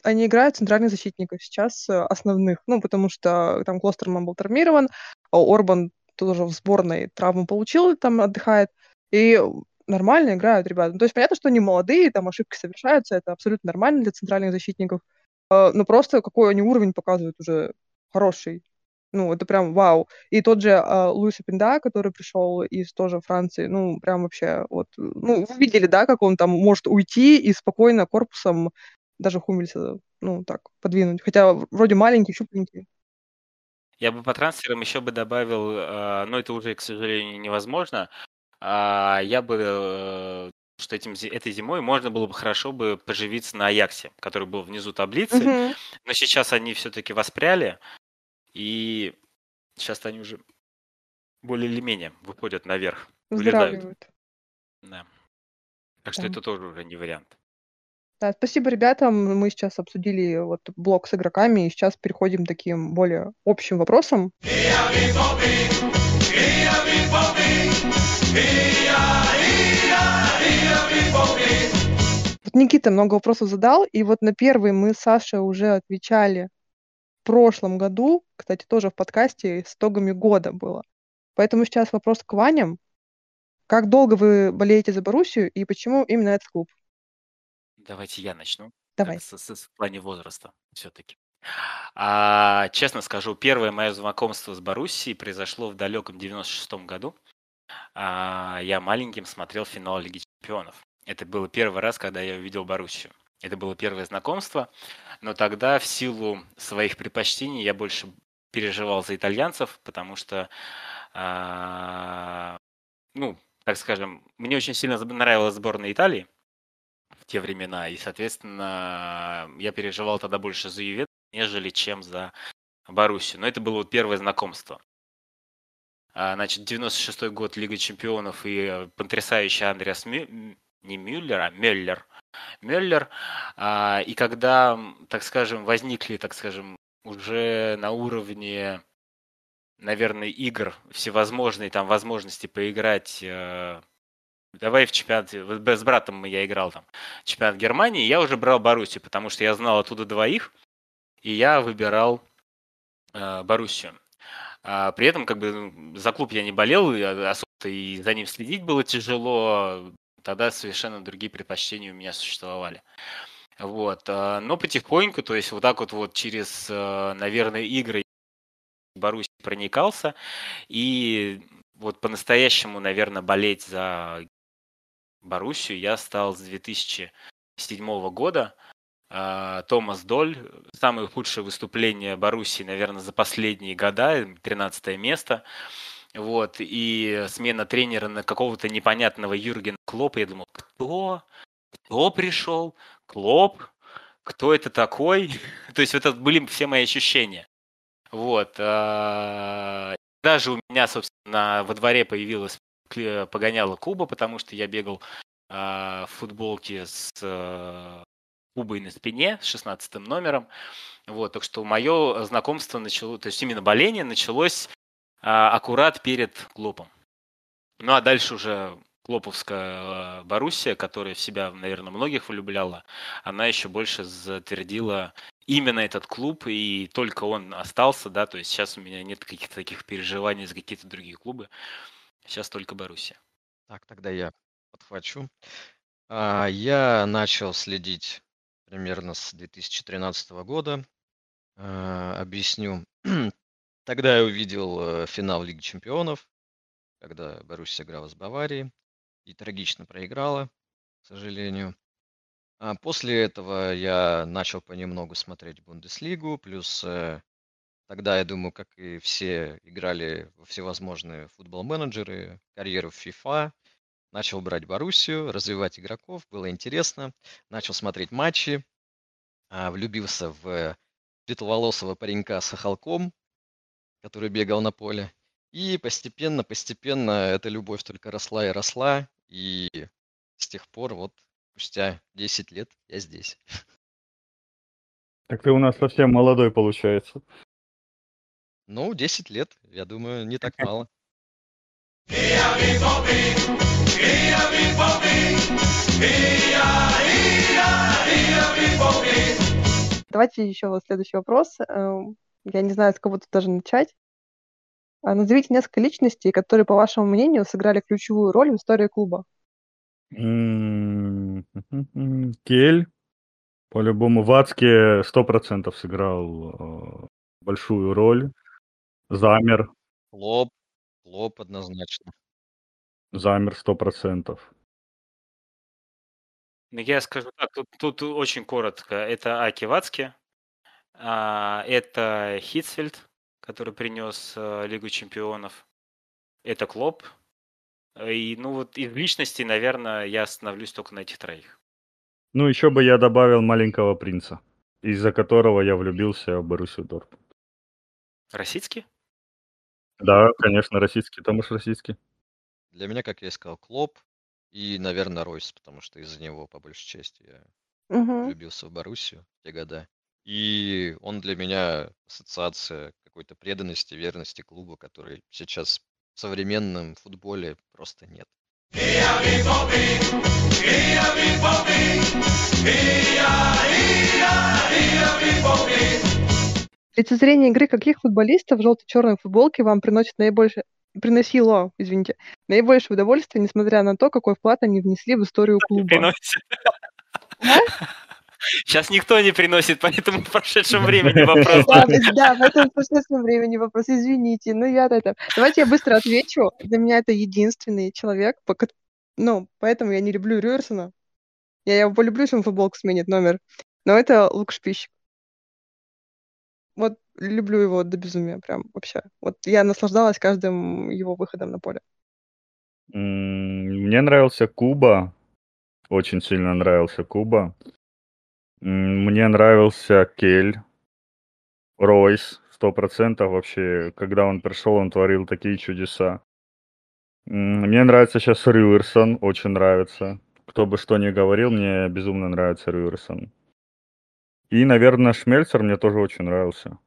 Они играют центральных защитников сейчас, э, основных, ну, потому что там Клостерман был травмирован, а Орбан тоже в сборной травму получил, там отдыхает, и нормально играют ребята. Ну, то есть понятно, что они молодые, там ошибки совершаются, это абсолютно нормально для центральных защитников, э, но просто какой они уровень показывают уже хороший. Ну, это прям вау. И тот же а, Луис Пинда, который пришел из тоже Франции, ну, прям вообще, вот, ну, вы видели, да, как он там может уйти и спокойно корпусом даже Хумельса, ну, так, подвинуть. Хотя вроде маленький, щупленький. Я бы по трансферам еще бы добавил, э, но это уже, к сожалению, невозможно. А, Я бы, э, что этим, этой зимой можно было бы хорошо бы поживиться на Аяксе, который был внизу таблицы, Мгм. но сейчас они все-таки воспряли, и сейчас они уже более или менее выходят наверх. Выздоравливают. Да. Так что Да. это тоже уже не вариант. Да, спасибо ребятам. Мы сейчас обсудили вот блок с игроками, и сейчас переходим к таким более общим вопросам. Вот Никита много вопросов задал, и вот на первый мы с Сашей уже отвечали прошлом году, кстати, тоже в подкасте с итогами года было. Поэтому сейчас вопрос к Ваням. Как долго вы болеете за Боруссию и почему именно этот клуб? Давайте я начну. Давай. С, с- в плане возраста все-таки. А, честно скажу, первое мое знакомство с Боруссией произошло в далеком 96-м году. А, я маленьким смотрел финал Лиги Чемпионов. Это было первый раз, когда я увидел Боруссию. Это было первое знакомство, но тогда в силу своих предпочтений я больше переживал за итальянцев, потому что, а, ну, так скажем, мне очень сильно нравилась сборная Италии в те времена, и, соответственно, я переживал тогда больше за Ювентус, нежели чем за Боруссию. Но это было первое знакомство. А, Значит, 96-й год Лига Чемпионов и э, потрясающий Андреас Мю... не Мюллер, а Мюллер. Мюллер. А, И когда, так скажем, возникли, так скажем, уже на уровне, наверное, игр всевозможные там возможности поиграть э, Давай в чемпионате, вот с братом я играл там, чемпионат Германии, я уже брал Боруссию, потому что я знал оттуда двоих, и я выбирал э, Боруссию. А, при этом, как бы, ну, за клуб я не болел, а, особо и за ним следить было тяжело. Тогда совершенно другие предпочтения у меня существовали. Вот. а, Но потихоньку, то есть вот так вот, вот через, э, наверное, игры Боруссии проникался. И вот по-настоящему, наверное, болеть за Боруссию я стал с 2007 года. А, Томас Доль, самое худшее выступление Боруссии, наверное, за последние года, 13 место. Вот, и смена тренера на какого-то непонятного Юргена Клопа. Я думал, кто? Кто пришел? Клоп? Кто это такой? *laughs* То есть это были все мои ощущения. Вот. а, Даже у меня, собственно, во дворе появилась кле- погоняла Куба, потому что я бегал а, в футболке с э, Кубой на спине, с 16 номером. Вот, так что мое знакомство начало, то есть именно боление началось аккурат перед Клопом. Ну а дальше уже Клоповская э, Боруссия, которая в себя, наверное, многих влюбляла, она еще больше затвердила именно этот клуб, и только он остался, да, то есть сейчас у меня нет каких-то таких переживаний за какие-то другие клубы. Сейчас только Боруссия. Так, тогда я подхвачу. А, Я начал следить примерно с 2013 года. А, Объясню. Тогда я увидел э, финал Лиги Чемпионов, когда Боруссия играла с Баварией и трагично проиграла, к сожалению. А После этого я начал понемногу смотреть Бундеслигу, плюс э, тогда, я думаю, как и все, играли во всевозможные футбол-менеджеры, карьеру в FIFA, начал брать Боруссию, развивать игроков, было интересно, начал смотреть матчи, а, влюбился в светловолосого паренька с хохолком, который бегал на поле. И постепенно, постепенно эта любовь только росла и росла, и с тех пор, вот, спустя 10 лет я здесь. Так ты у нас совсем молодой получается. Ну, 10 лет, я думаю, не так мало. Давайте еще вот следующий вопрос. Я не знаю, с кого тут даже начать. А, Назовите несколько личностей, которые, по вашему мнению, сыграли ключевую роль в истории клуба. Кель, по-любому, Вацке сто процентов сыграл э, большую роль. Замер, Лоб, лоб однозначно. замер сто процентов. Ну, я скажу так, тут, тут очень коротко. Это Аки Вацки, это Хитцфельд, который принес э, Лигу чемпионов, это Клоп. И, ну, вот из личностей, наверное, я остановлюсь только на этих троих. Ну, еще бы я добавил маленького принца, из-за которого я влюбился в Боруссию Дортмунд. Российский? Да, конечно, российский, Томаш российский. Для меня, как я и сказал, Клоп и, наверное, Ройс, потому что из-за него, по большей части, я Мгм. влюбился в Боруссию в те года. И он для меня ассоциация какой-то преданности, верности клубу, который сейчас в современном футболе просто нет. Лицезрение игры каких футболистов в желто-черной футболке вам приносит наибольшее приносило, извините, наибольшее удовольствие, несмотря на то, какой вклад они внесли в историю клуба? Приносит. Сейчас никто не приносит, поэтому в прошедшем времени *laughs* вопрос. Да, да, в этом прошедшем времени вопрос, извините. Ну, я это... Давайте я быстро отвечу. Для меня это единственный человек, по ну, поэтому я не люблю Рюерсона. Я его полюблю, если он футболку сменит номер. Но это Лук Шпищик. Вот люблю его до безумия, прям вообще. Вот я наслаждалась каждым его выходом на поле. Мне нравился Куба. Очень сильно нравился Куба. Мне нравился Кель. Ройс. Сто процентов вообще. Когда он пришел, он творил такие чудеса. Мне нравится сейчас Рюерсон. Очень нравится. Кто бы что ни говорил, мне безумно нравится Рюерсон. И, наверное, Шмельцер мне тоже очень нравился.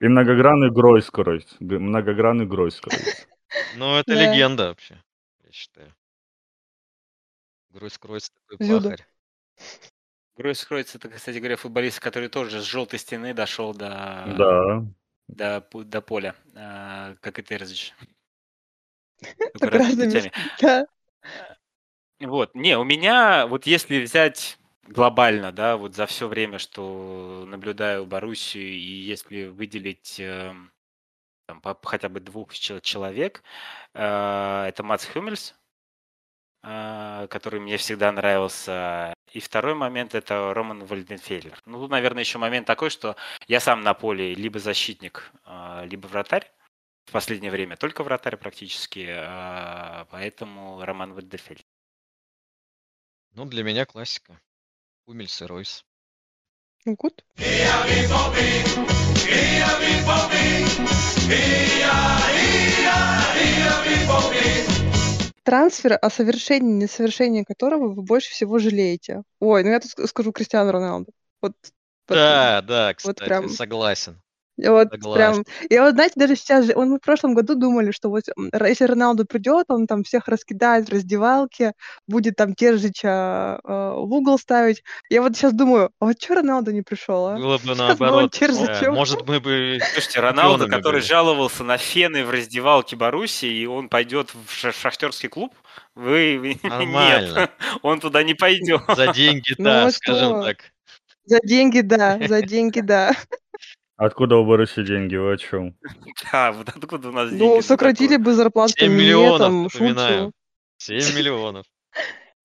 И многогранный Гройскоройс. Г- Многогранный Гройскоройс. *laughs* Ну, это Да. легенда вообще, я считаю. Гройс Кройс такой пахарь. Гройс Кройц, это, кстати говоря, футболист, который тоже с желтой стены дошел до, Да. до, до поля, а, как *laughs* и Терзич. *laughs* Да. Вот, не, у меня, вот если взять глобально, да, вот за все время, что наблюдаю Боруссию, и если выделить эм, там, по- хотя бы двух чел- человек, э, это Мац Хюмельс, э, который мне всегда нравился. И второй момент это Роман Вальденфейлер. Ну, тут, наверное, еще момент такой, что я сам на поле либо защитник, э, либо вратарь. В последнее время только вратарь практически, э, поэтому Роман Вальденфейлер. Ну, для меня классика. Умельс и Ройс. Ну, Гуд. Трансфер, о совершении и несовершении которого вы больше всего жалеете. Ой, ну я тут ск- скажу Кристиану Роналду. Вот, вот, Да, да, вот кстати, прям, согласен. Вот Согласен. прям. Я вот, знаете, даже сейчас же, он мы в прошлом году думали, что вот если Роналду придет, он там всех раскидает в раздевалке, будет там Тержича э, в угол ставить. Я вот сейчас думаю, а вот что Роналду не пришел, а? Было бы *laughs* наоборот. да. Может, мы бы Слушайте, Роналду, который были. жаловался на фены в раздевалке Баруси, и он пойдет в ша- шахтерский клуб, вы *laughs* Нормально. нет, *laughs* он туда не пойдет. За деньги, Ну да, а скажем что? так. За деньги, да, за деньги, да. Откуда у деньги? Вы о чем? *laughs* Да, вот откуда у нас деньги? Ну, сократили бы зарплату 7 мне, миллионов, напоминаю. 7 *laughs* миллионов.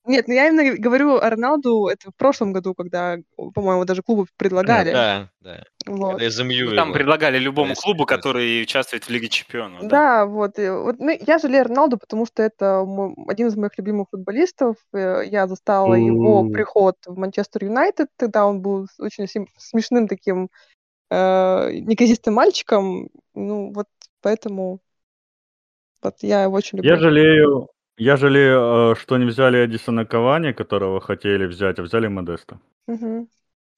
Нет, ну я именно говорю о Роналду, это в прошлом году, когда, по-моему, даже клубу предлагали. Да, да. Вот. Когда из МЮ Ну, там его предлагали любому клубу, который участвует в Лиге Чемпионов. Да. Да, вот. и вот, ну, я жалею Роналду, потому что это мой- один из моих любимых футболистов. Э, Я застала его У. приход в Манчестер Юнайтед. Тогда он был очень сим- смешным таким э, неказистым мальчиком. Ну, вот поэтому вот я его очень люблю. Я жалею, я жалею, э, что не взяли Эдисона Кавани, которого хотели взять, а взяли Модеста. Мгм.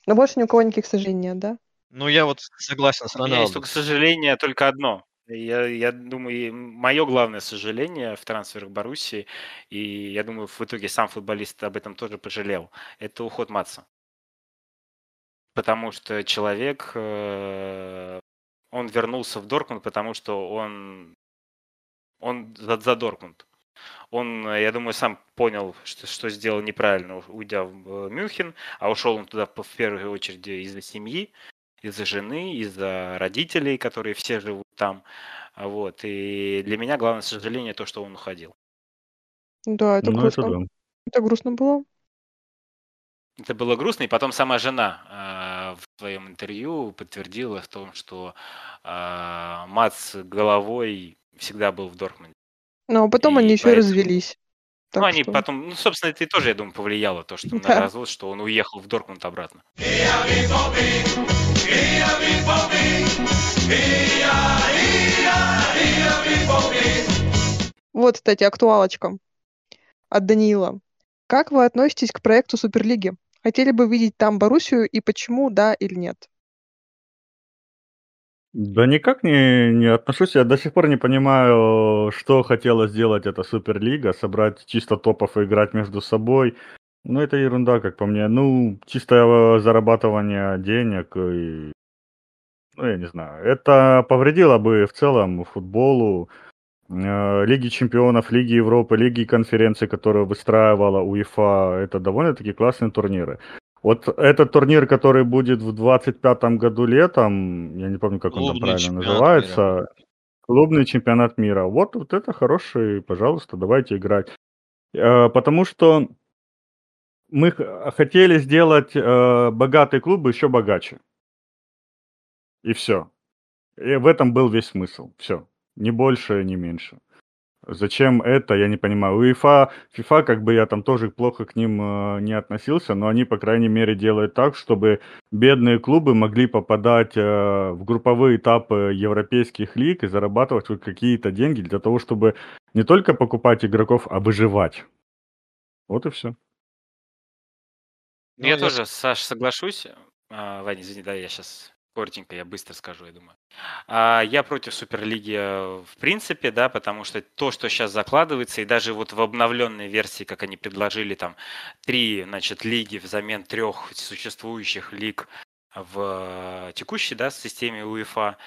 Но больше ни у кого никаких сожалений нет, да? Ну, я вот согласен с У меня есть Роналду. только сожаление только одно. Я, я думаю, мое главное сожаление в трансферах Боруссии, и я думаю, в итоге сам футболист об этом тоже пожалел, это уход Матса. Потому что человек, э, он вернулся в Дортмунд, потому что он, он за, за Дортмунд. Он, э, я думаю, сам понял, что, что сделал неправильно, уйдя в э, Мюнхен, а ушел он туда в первую очередь из-за семьи, из-за жены, из-за родителей, которые все живут там. Вот. И для меня главное сожаление то, что он уходил. Да, это Ну, это грустно. да. Это грустно было. Это было грустно, и потом сама жена а, в своем интервью подтвердила в том, что а, Мац головой всегда был в Дортмунде. Но потом И они еще поэтому- развелись. Ну, Так они что- потом, ну, собственно, это и тоже, я думаю, повлияло, то, что на Да. развод, что он уехал в Дортмунд обратно. Вот, кстати, актуалочка от Даниила. Как вы относитесь к проекту Суперлиги? Хотели бы видеть там Боруссию и почему, да или нет? Да никак не, не отношусь. Я до сих пор не понимаю, что хотела сделать эта Суперлига. Собрать чисто топов и играть между собой. Ну, это ерунда, как по мне. Ну, чистое зарабатывание денег и... Ну, я не знаю. Это повредило бы в целом футболу, э, Лиги чемпионов, Лиги Европы, Лиги конференций, которые выстраивала УЕФА. Это довольно-таки классные турниры. Вот этот турнир, который будет в 25-м году летом, я не помню, как он там Клубный правильно называется, мира. клубный чемпионат мира. Вот, вот это хороший, пожалуйста, давайте играть. Э, Потому что мы хотели сделать э, богатые клубы еще богаче. И все. И в этом был весь смысл. Все. Ни больше, ни меньше. Зачем это, я не понимаю. УЕФА, ФИФА, как бы я там тоже плохо к ним э, не относился, но они, по крайней мере, делают так, чтобы бедные клубы могли попадать э, в групповые этапы европейских лиг и зарабатывать хоть какие-то деньги для того, чтобы не только покупать игроков, а выживать. Вот и все. Ну, Ну, я я тоже, Саш, соглашусь. А, Ваня, извини, да, я сейчас коротенько, я быстро скажу, я думаю. А, Я против Суперлиги э, в принципе, да, потому что то, что сейчас закладывается, и даже вот в обновленной версии, как они предложили, там, три, значит, лиги взамен трех существующих лиг в э, текущей, да, системе УЕФА,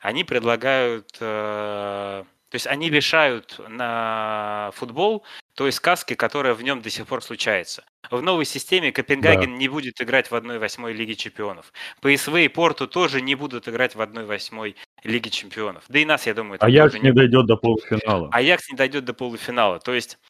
они предлагают, э, то есть они лишают на футбол той сказки, которая в нем до сих пор случается. В новой системе Копенгаген не будет играть в 1-8 Лиге Чемпионов. ПСВ и Порту тоже не будут играть в 1-8 Лиге Чемпионов. Да и нас, я думаю, там Аякс тоже не дойдет до полуфинала. Аякс не дойдет до полуфинала. То есть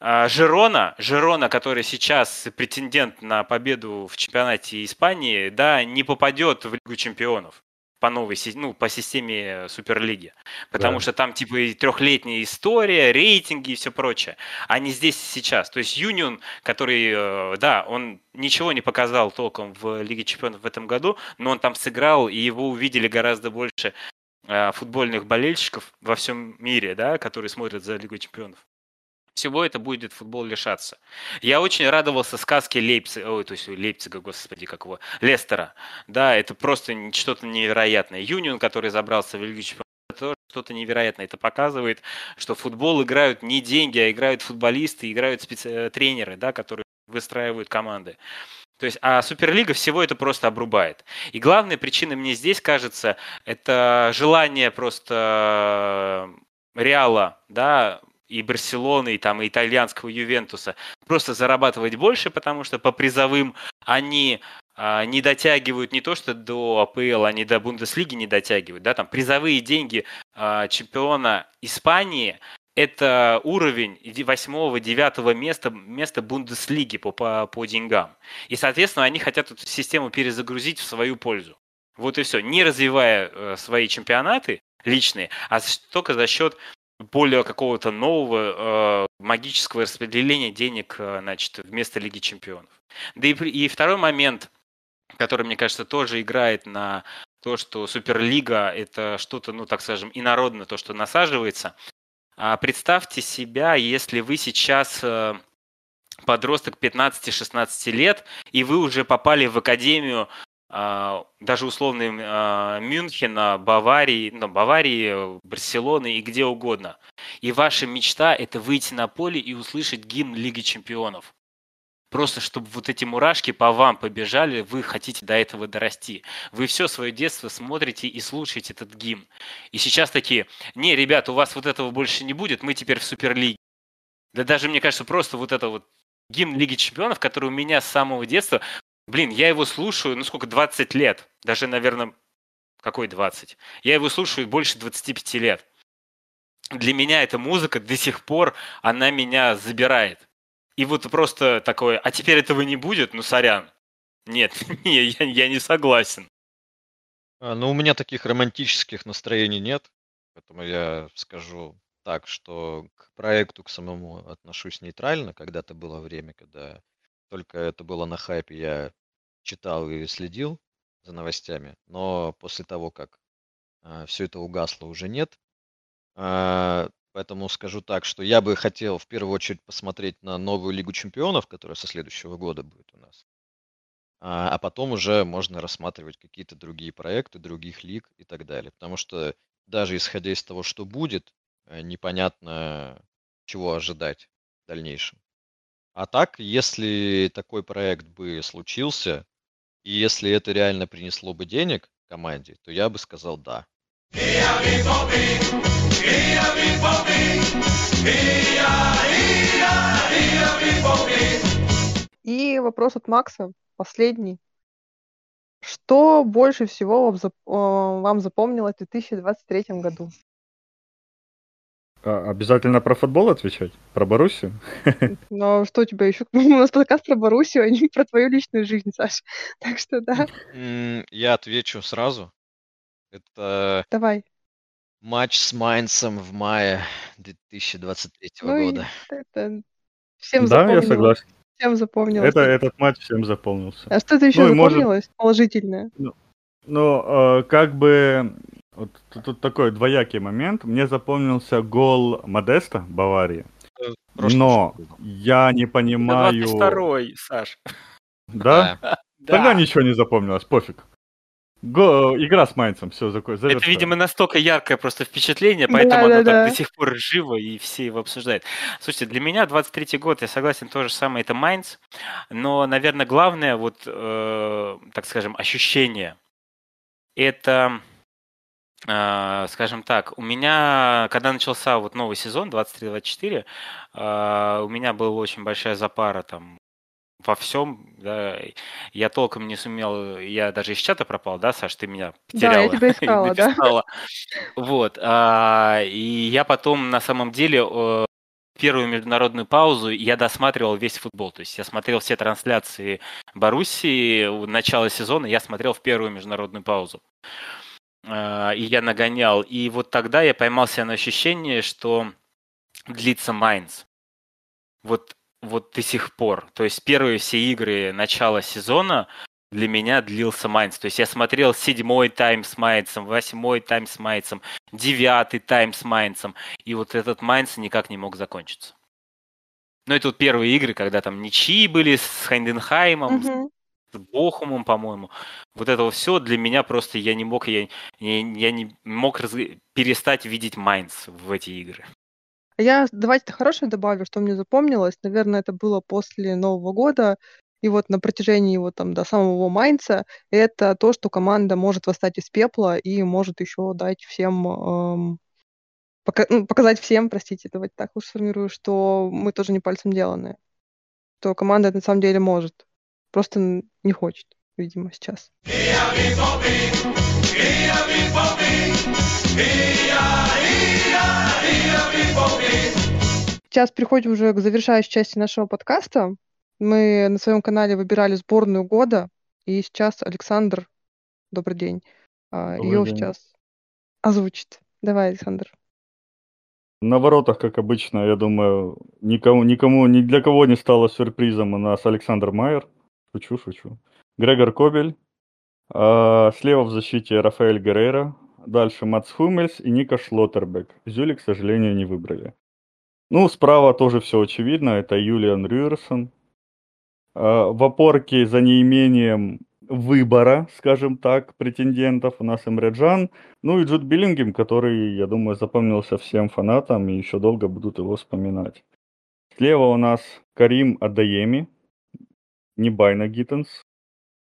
а, Жирона, Жирона, который сейчас претендент на победу в чемпионате Испании, да, не попадет в Лигу Чемпионов по новой, ну, по системе Суперлиги. Потому Да. что там типа и трехлетняя история, рейтинги и все прочее. А не здесь сейчас. То есть Юнион, который, э, да, он ничего не показал толком в Лиге Чемпионов в этом году, но он там сыграл, и его увидели гораздо больше э, футбольных болельщиков во всем мире, да, которые смотрят за Лигой Чемпионов. Всего это будет футбол лишаться. Я очень радовался сказке Лейпцига, ой, то есть Лейпцига, господи, как его, Лестера. Да, это просто что-то невероятное. Юнион, который забрался в Лигу Чемпионов, это что-то невероятное. Это показывает, что футбол играют не деньги, а играют футболисты, играют специ- э, тренеры, да, которые выстраивают команды. То есть, а Суперлига всего это просто обрубает. И главная причина мне здесь кажется, это желание просто э, Реала, да, и Барселоны, и там и итальянского Ювентуса просто зарабатывать больше, потому что по призовым они а, не дотягивают не то что до АПЛ, они до Бундеслиги не дотягивают, да, там призовые деньги а, чемпиона Испании это уровень 8-9 места, места Бундеслиги по, по, по деньгам. И, соответственно, они хотят эту систему перезагрузить в свою пользу. Вот и все. Не развивая э, свои чемпионаты личные, а только за счет более какого-то нового э, магического распределения денег, э, значит, вместо Лиги Чемпионов. Да и, и второй момент, который, мне кажется, тоже играет на то, что Суперлига это что-то, ну, так скажем, инородное, то, что насаживается. А представьте себя, если вы сейчас э, подросток 15-16 лет, и вы уже попали в академию даже условно а, Мюнхена, Баварии, ну, Баварии, Барселоны и где угодно. И ваша мечта это выйти на поле и услышать гимн Лиги Чемпионов. Просто чтобы вот эти мурашки по вам побежали, вы хотите до этого дорасти. Вы все свое детство смотрите и слушаете этот гимн. И сейчас такие, не, ребят, у вас вот этого больше не будет, мы теперь в Суперлиге. Да даже, мне кажется, просто вот это вот гимн Лиги Чемпионов, который у меня с самого детства, блин, я его слушаю, ну сколько, 20 лет. Даже, наверное, какой 20? Я его слушаю больше 25 лет. Для меня эта музыка до сих пор, она меня забирает. И вот просто такое, а теперь этого не будет? Ну, сорян. Нет, *laughs* не, я, я не согласен. А, Ну, у меня таких романтических настроений нет, поэтому я скажу так, что к проекту к самому отношусь нейтрально. Когда-то было время, когда только это было на хайпе, я читал и следил за новостями, но после того, как все это угасло, уже нет. А, Поэтому скажу так, что я бы хотел в первую очередь посмотреть на новую Лигу чемпионов, которая со следующего года будет у нас. А, а потом уже можно рассматривать какие-то другие проекты, других лиг и так далее. Потому что даже исходя из того, что будет, э, непонятно, чего ожидать в дальнейшем. А так, если такой проект бы случился, и если это реально принесло бы денег команде, то я бы сказал да. И вопрос от Макса, последний. Что больше всего вам, э, запомнилось в 2023 году? А, обязательно про футбол отвечать? Про Боруссию? *laughs* Но что у тебя еще? *laughs* У нас подкаст про Боруссию, а не про твою личную жизнь, Саш. *laughs* Так что да, Я отвечу сразу. Это давай. матч с Майнцем в мае 2023 Ну года. это всем Да, я запомнилось. согласен. Всем запомнилось. Это, этот матч всем запомнился. А что-то еще Ну и может- запомнилось? Положительное. Ну, э, как бы вот тут, тут такой двоякий момент. Мне запомнился гол Модеста Баварии, но я не Это понимаю... 22-й, Саш. Да? Да. Тогда Да. ничего не запомнилось, пофиг. Го- Игра с Майнцем, все, завершено. Это, видимо, настолько яркое просто впечатление, поэтому оно Да-да-да. так до сих пор живо, и все его обсуждают. Слушайте, для меня 23-й год, я согласен, то же самое, это Майнц, но, наверное, главное, вот, э, так скажем, ощущение, это, скажем так, у меня, когда начался вот новый сезон, 23-24, э, у меня была очень большая запара там во всем, да, я толком не сумел, я даже из чата пропал, да, Саш, ты меня Да, я потеряла тебя *laughs* искала, да. Вот, а, и я потом на самом деле э, первую международную паузу я досматривал весь футбол, то есть я смотрел все трансляции Боруссии, у начала сезона я смотрел в первую международную паузу. А, И я нагонял, и вот тогда я поймался на ощущение, что длится Майнц. Вот, вот до сих пор. То есть первые все игры начала сезона для меня длился Майнц. То есть я смотрел седьмой тайм с Майнцем, восьмой тайм с Майнцем, девятый тайм с Майнцем. И вот этот Майнц никак не мог закончиться. Ну, это вот первые игры, когда там ничьи были с Хайденхаймом, Мгм. Бохумом, по-моему. Вот это все для меня просто я не мог, я, я, я не мог раз- перестать видеть Майнц в эти игры. Я давайте хорошее добавлю, что мне запомнилось. Наверное, это было после Нового года. И вот на протяжении вот там до самого Майнца это то, что команда может восстать из пепла и может еще дать всем эм, пока- ну, показать всем, простите, давайте так уж сформирую, что мы тоже не пальцем деланные. Что команда это на самом деле может. Просто не хочет, видимо, сейчас. Сейчас переходим уже к завершающей части нашего подкаста. Мы на своем канале выбирали сборную года, и сейчас Александр, добрый день, а, Добрый ее день. сейчас озвучит. Давай, Александр. На воротах, как обычно, я думаю, никому, никому, ни для кого не стало сюрпризом у нас Александр Майер. Шучу, шучу. Грегор Кобель. А, слева в защите Рафаэль Геррера. Дальше Мац Хумельс и Ника Шлоттербек. Зюли, к сожалению, не выбрали. Ну, справа тоже все очевидно. Это Юлиан Рюерсон. А, в опорке за неимением выбора, скажем так, претендентов у нас Эмре Джан. Ну и Джуд Биллингем, который, я думаю, запомнился всем фанатам и еще долго будут его вспоминать. Слева у нас Карим Адаеми, не Байна Гиттенс.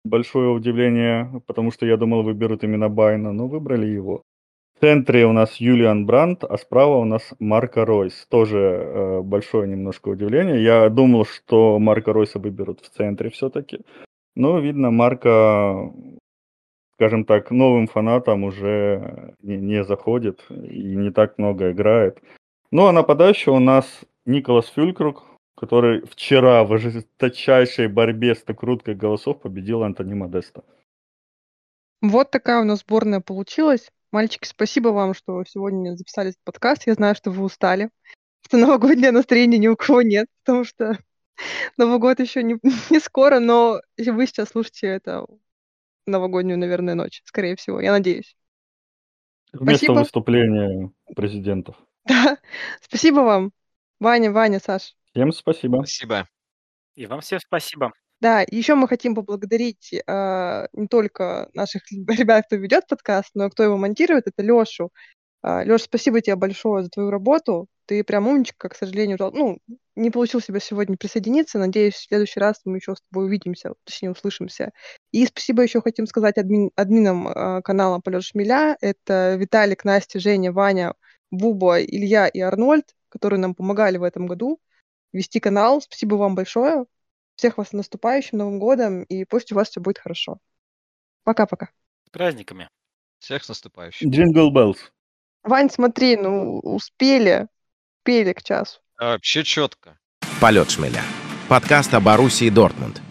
Большое удивление, потому что я думал, выберут именно Байна, но выбрали его. В центре у нас Юлиан Брандт, а справа у нас Марко Ройс. Тоже э, большое немножко удивление. Я думал, что Марко Ройса выберут в центре все-таки. Но, видно, Марко скажем так, новым фанатам уже не, не заходит и не так много играет. Ну а нападающий у нас Николас Фюлькрук, который вчера в ожесточайшей борьбе с накруткой голосов победил Антони Модеста. Вот такая у нас сборная получилась. Мальчики, спасибо вам, что сегодня записали этот подкаст. Я знаю, что вы устали, что новогоднее настроение ни у кого нет, потому что *laughs* Новый год еще не, *laughs* не скоро, но вы сейчас слушаете это новогоднюю, наверное, ночь, скорее всего, я надеюсь. Вместо Спасибо. выступления президентов. *laughs* Да, спасибо вам. Ваня, Ваня, Саш. Всем спасибо. Спасибо. И вам всем спасибо. Да, еще мы хотим поблагодарить э, не только наших *laughs* ребят, кто ведет подкаст, но и кто его монтирует, это Лешу. Э, Леша, спасибо тебе большое за твою работу. Ты прям умничка, к сожалению, ну, не получил себя сегодня присоединиться. Надеюсь, в следующий раз мы еще с тобой увидимся, точнее, услышимся. И спасибо еще хотим сказать админ, админам э, канала Полет Шмеля. Это Виталик, Настя, Женя, Ваня, Буба, Илья и Арнольд, которые нам помогали в этом году вести канал. Спасибо вам большое. Всех вас с наступающим Новым годом, и пусть у вас все будет хорошо. Пока-пока. С праздниками. Всех с наступающим. Jingle Bells. Вань, смотри, ну, успели. Успели к часу. А, вообще четко. «Полет шмеля». Подкаст о Боруссии Дортмунд.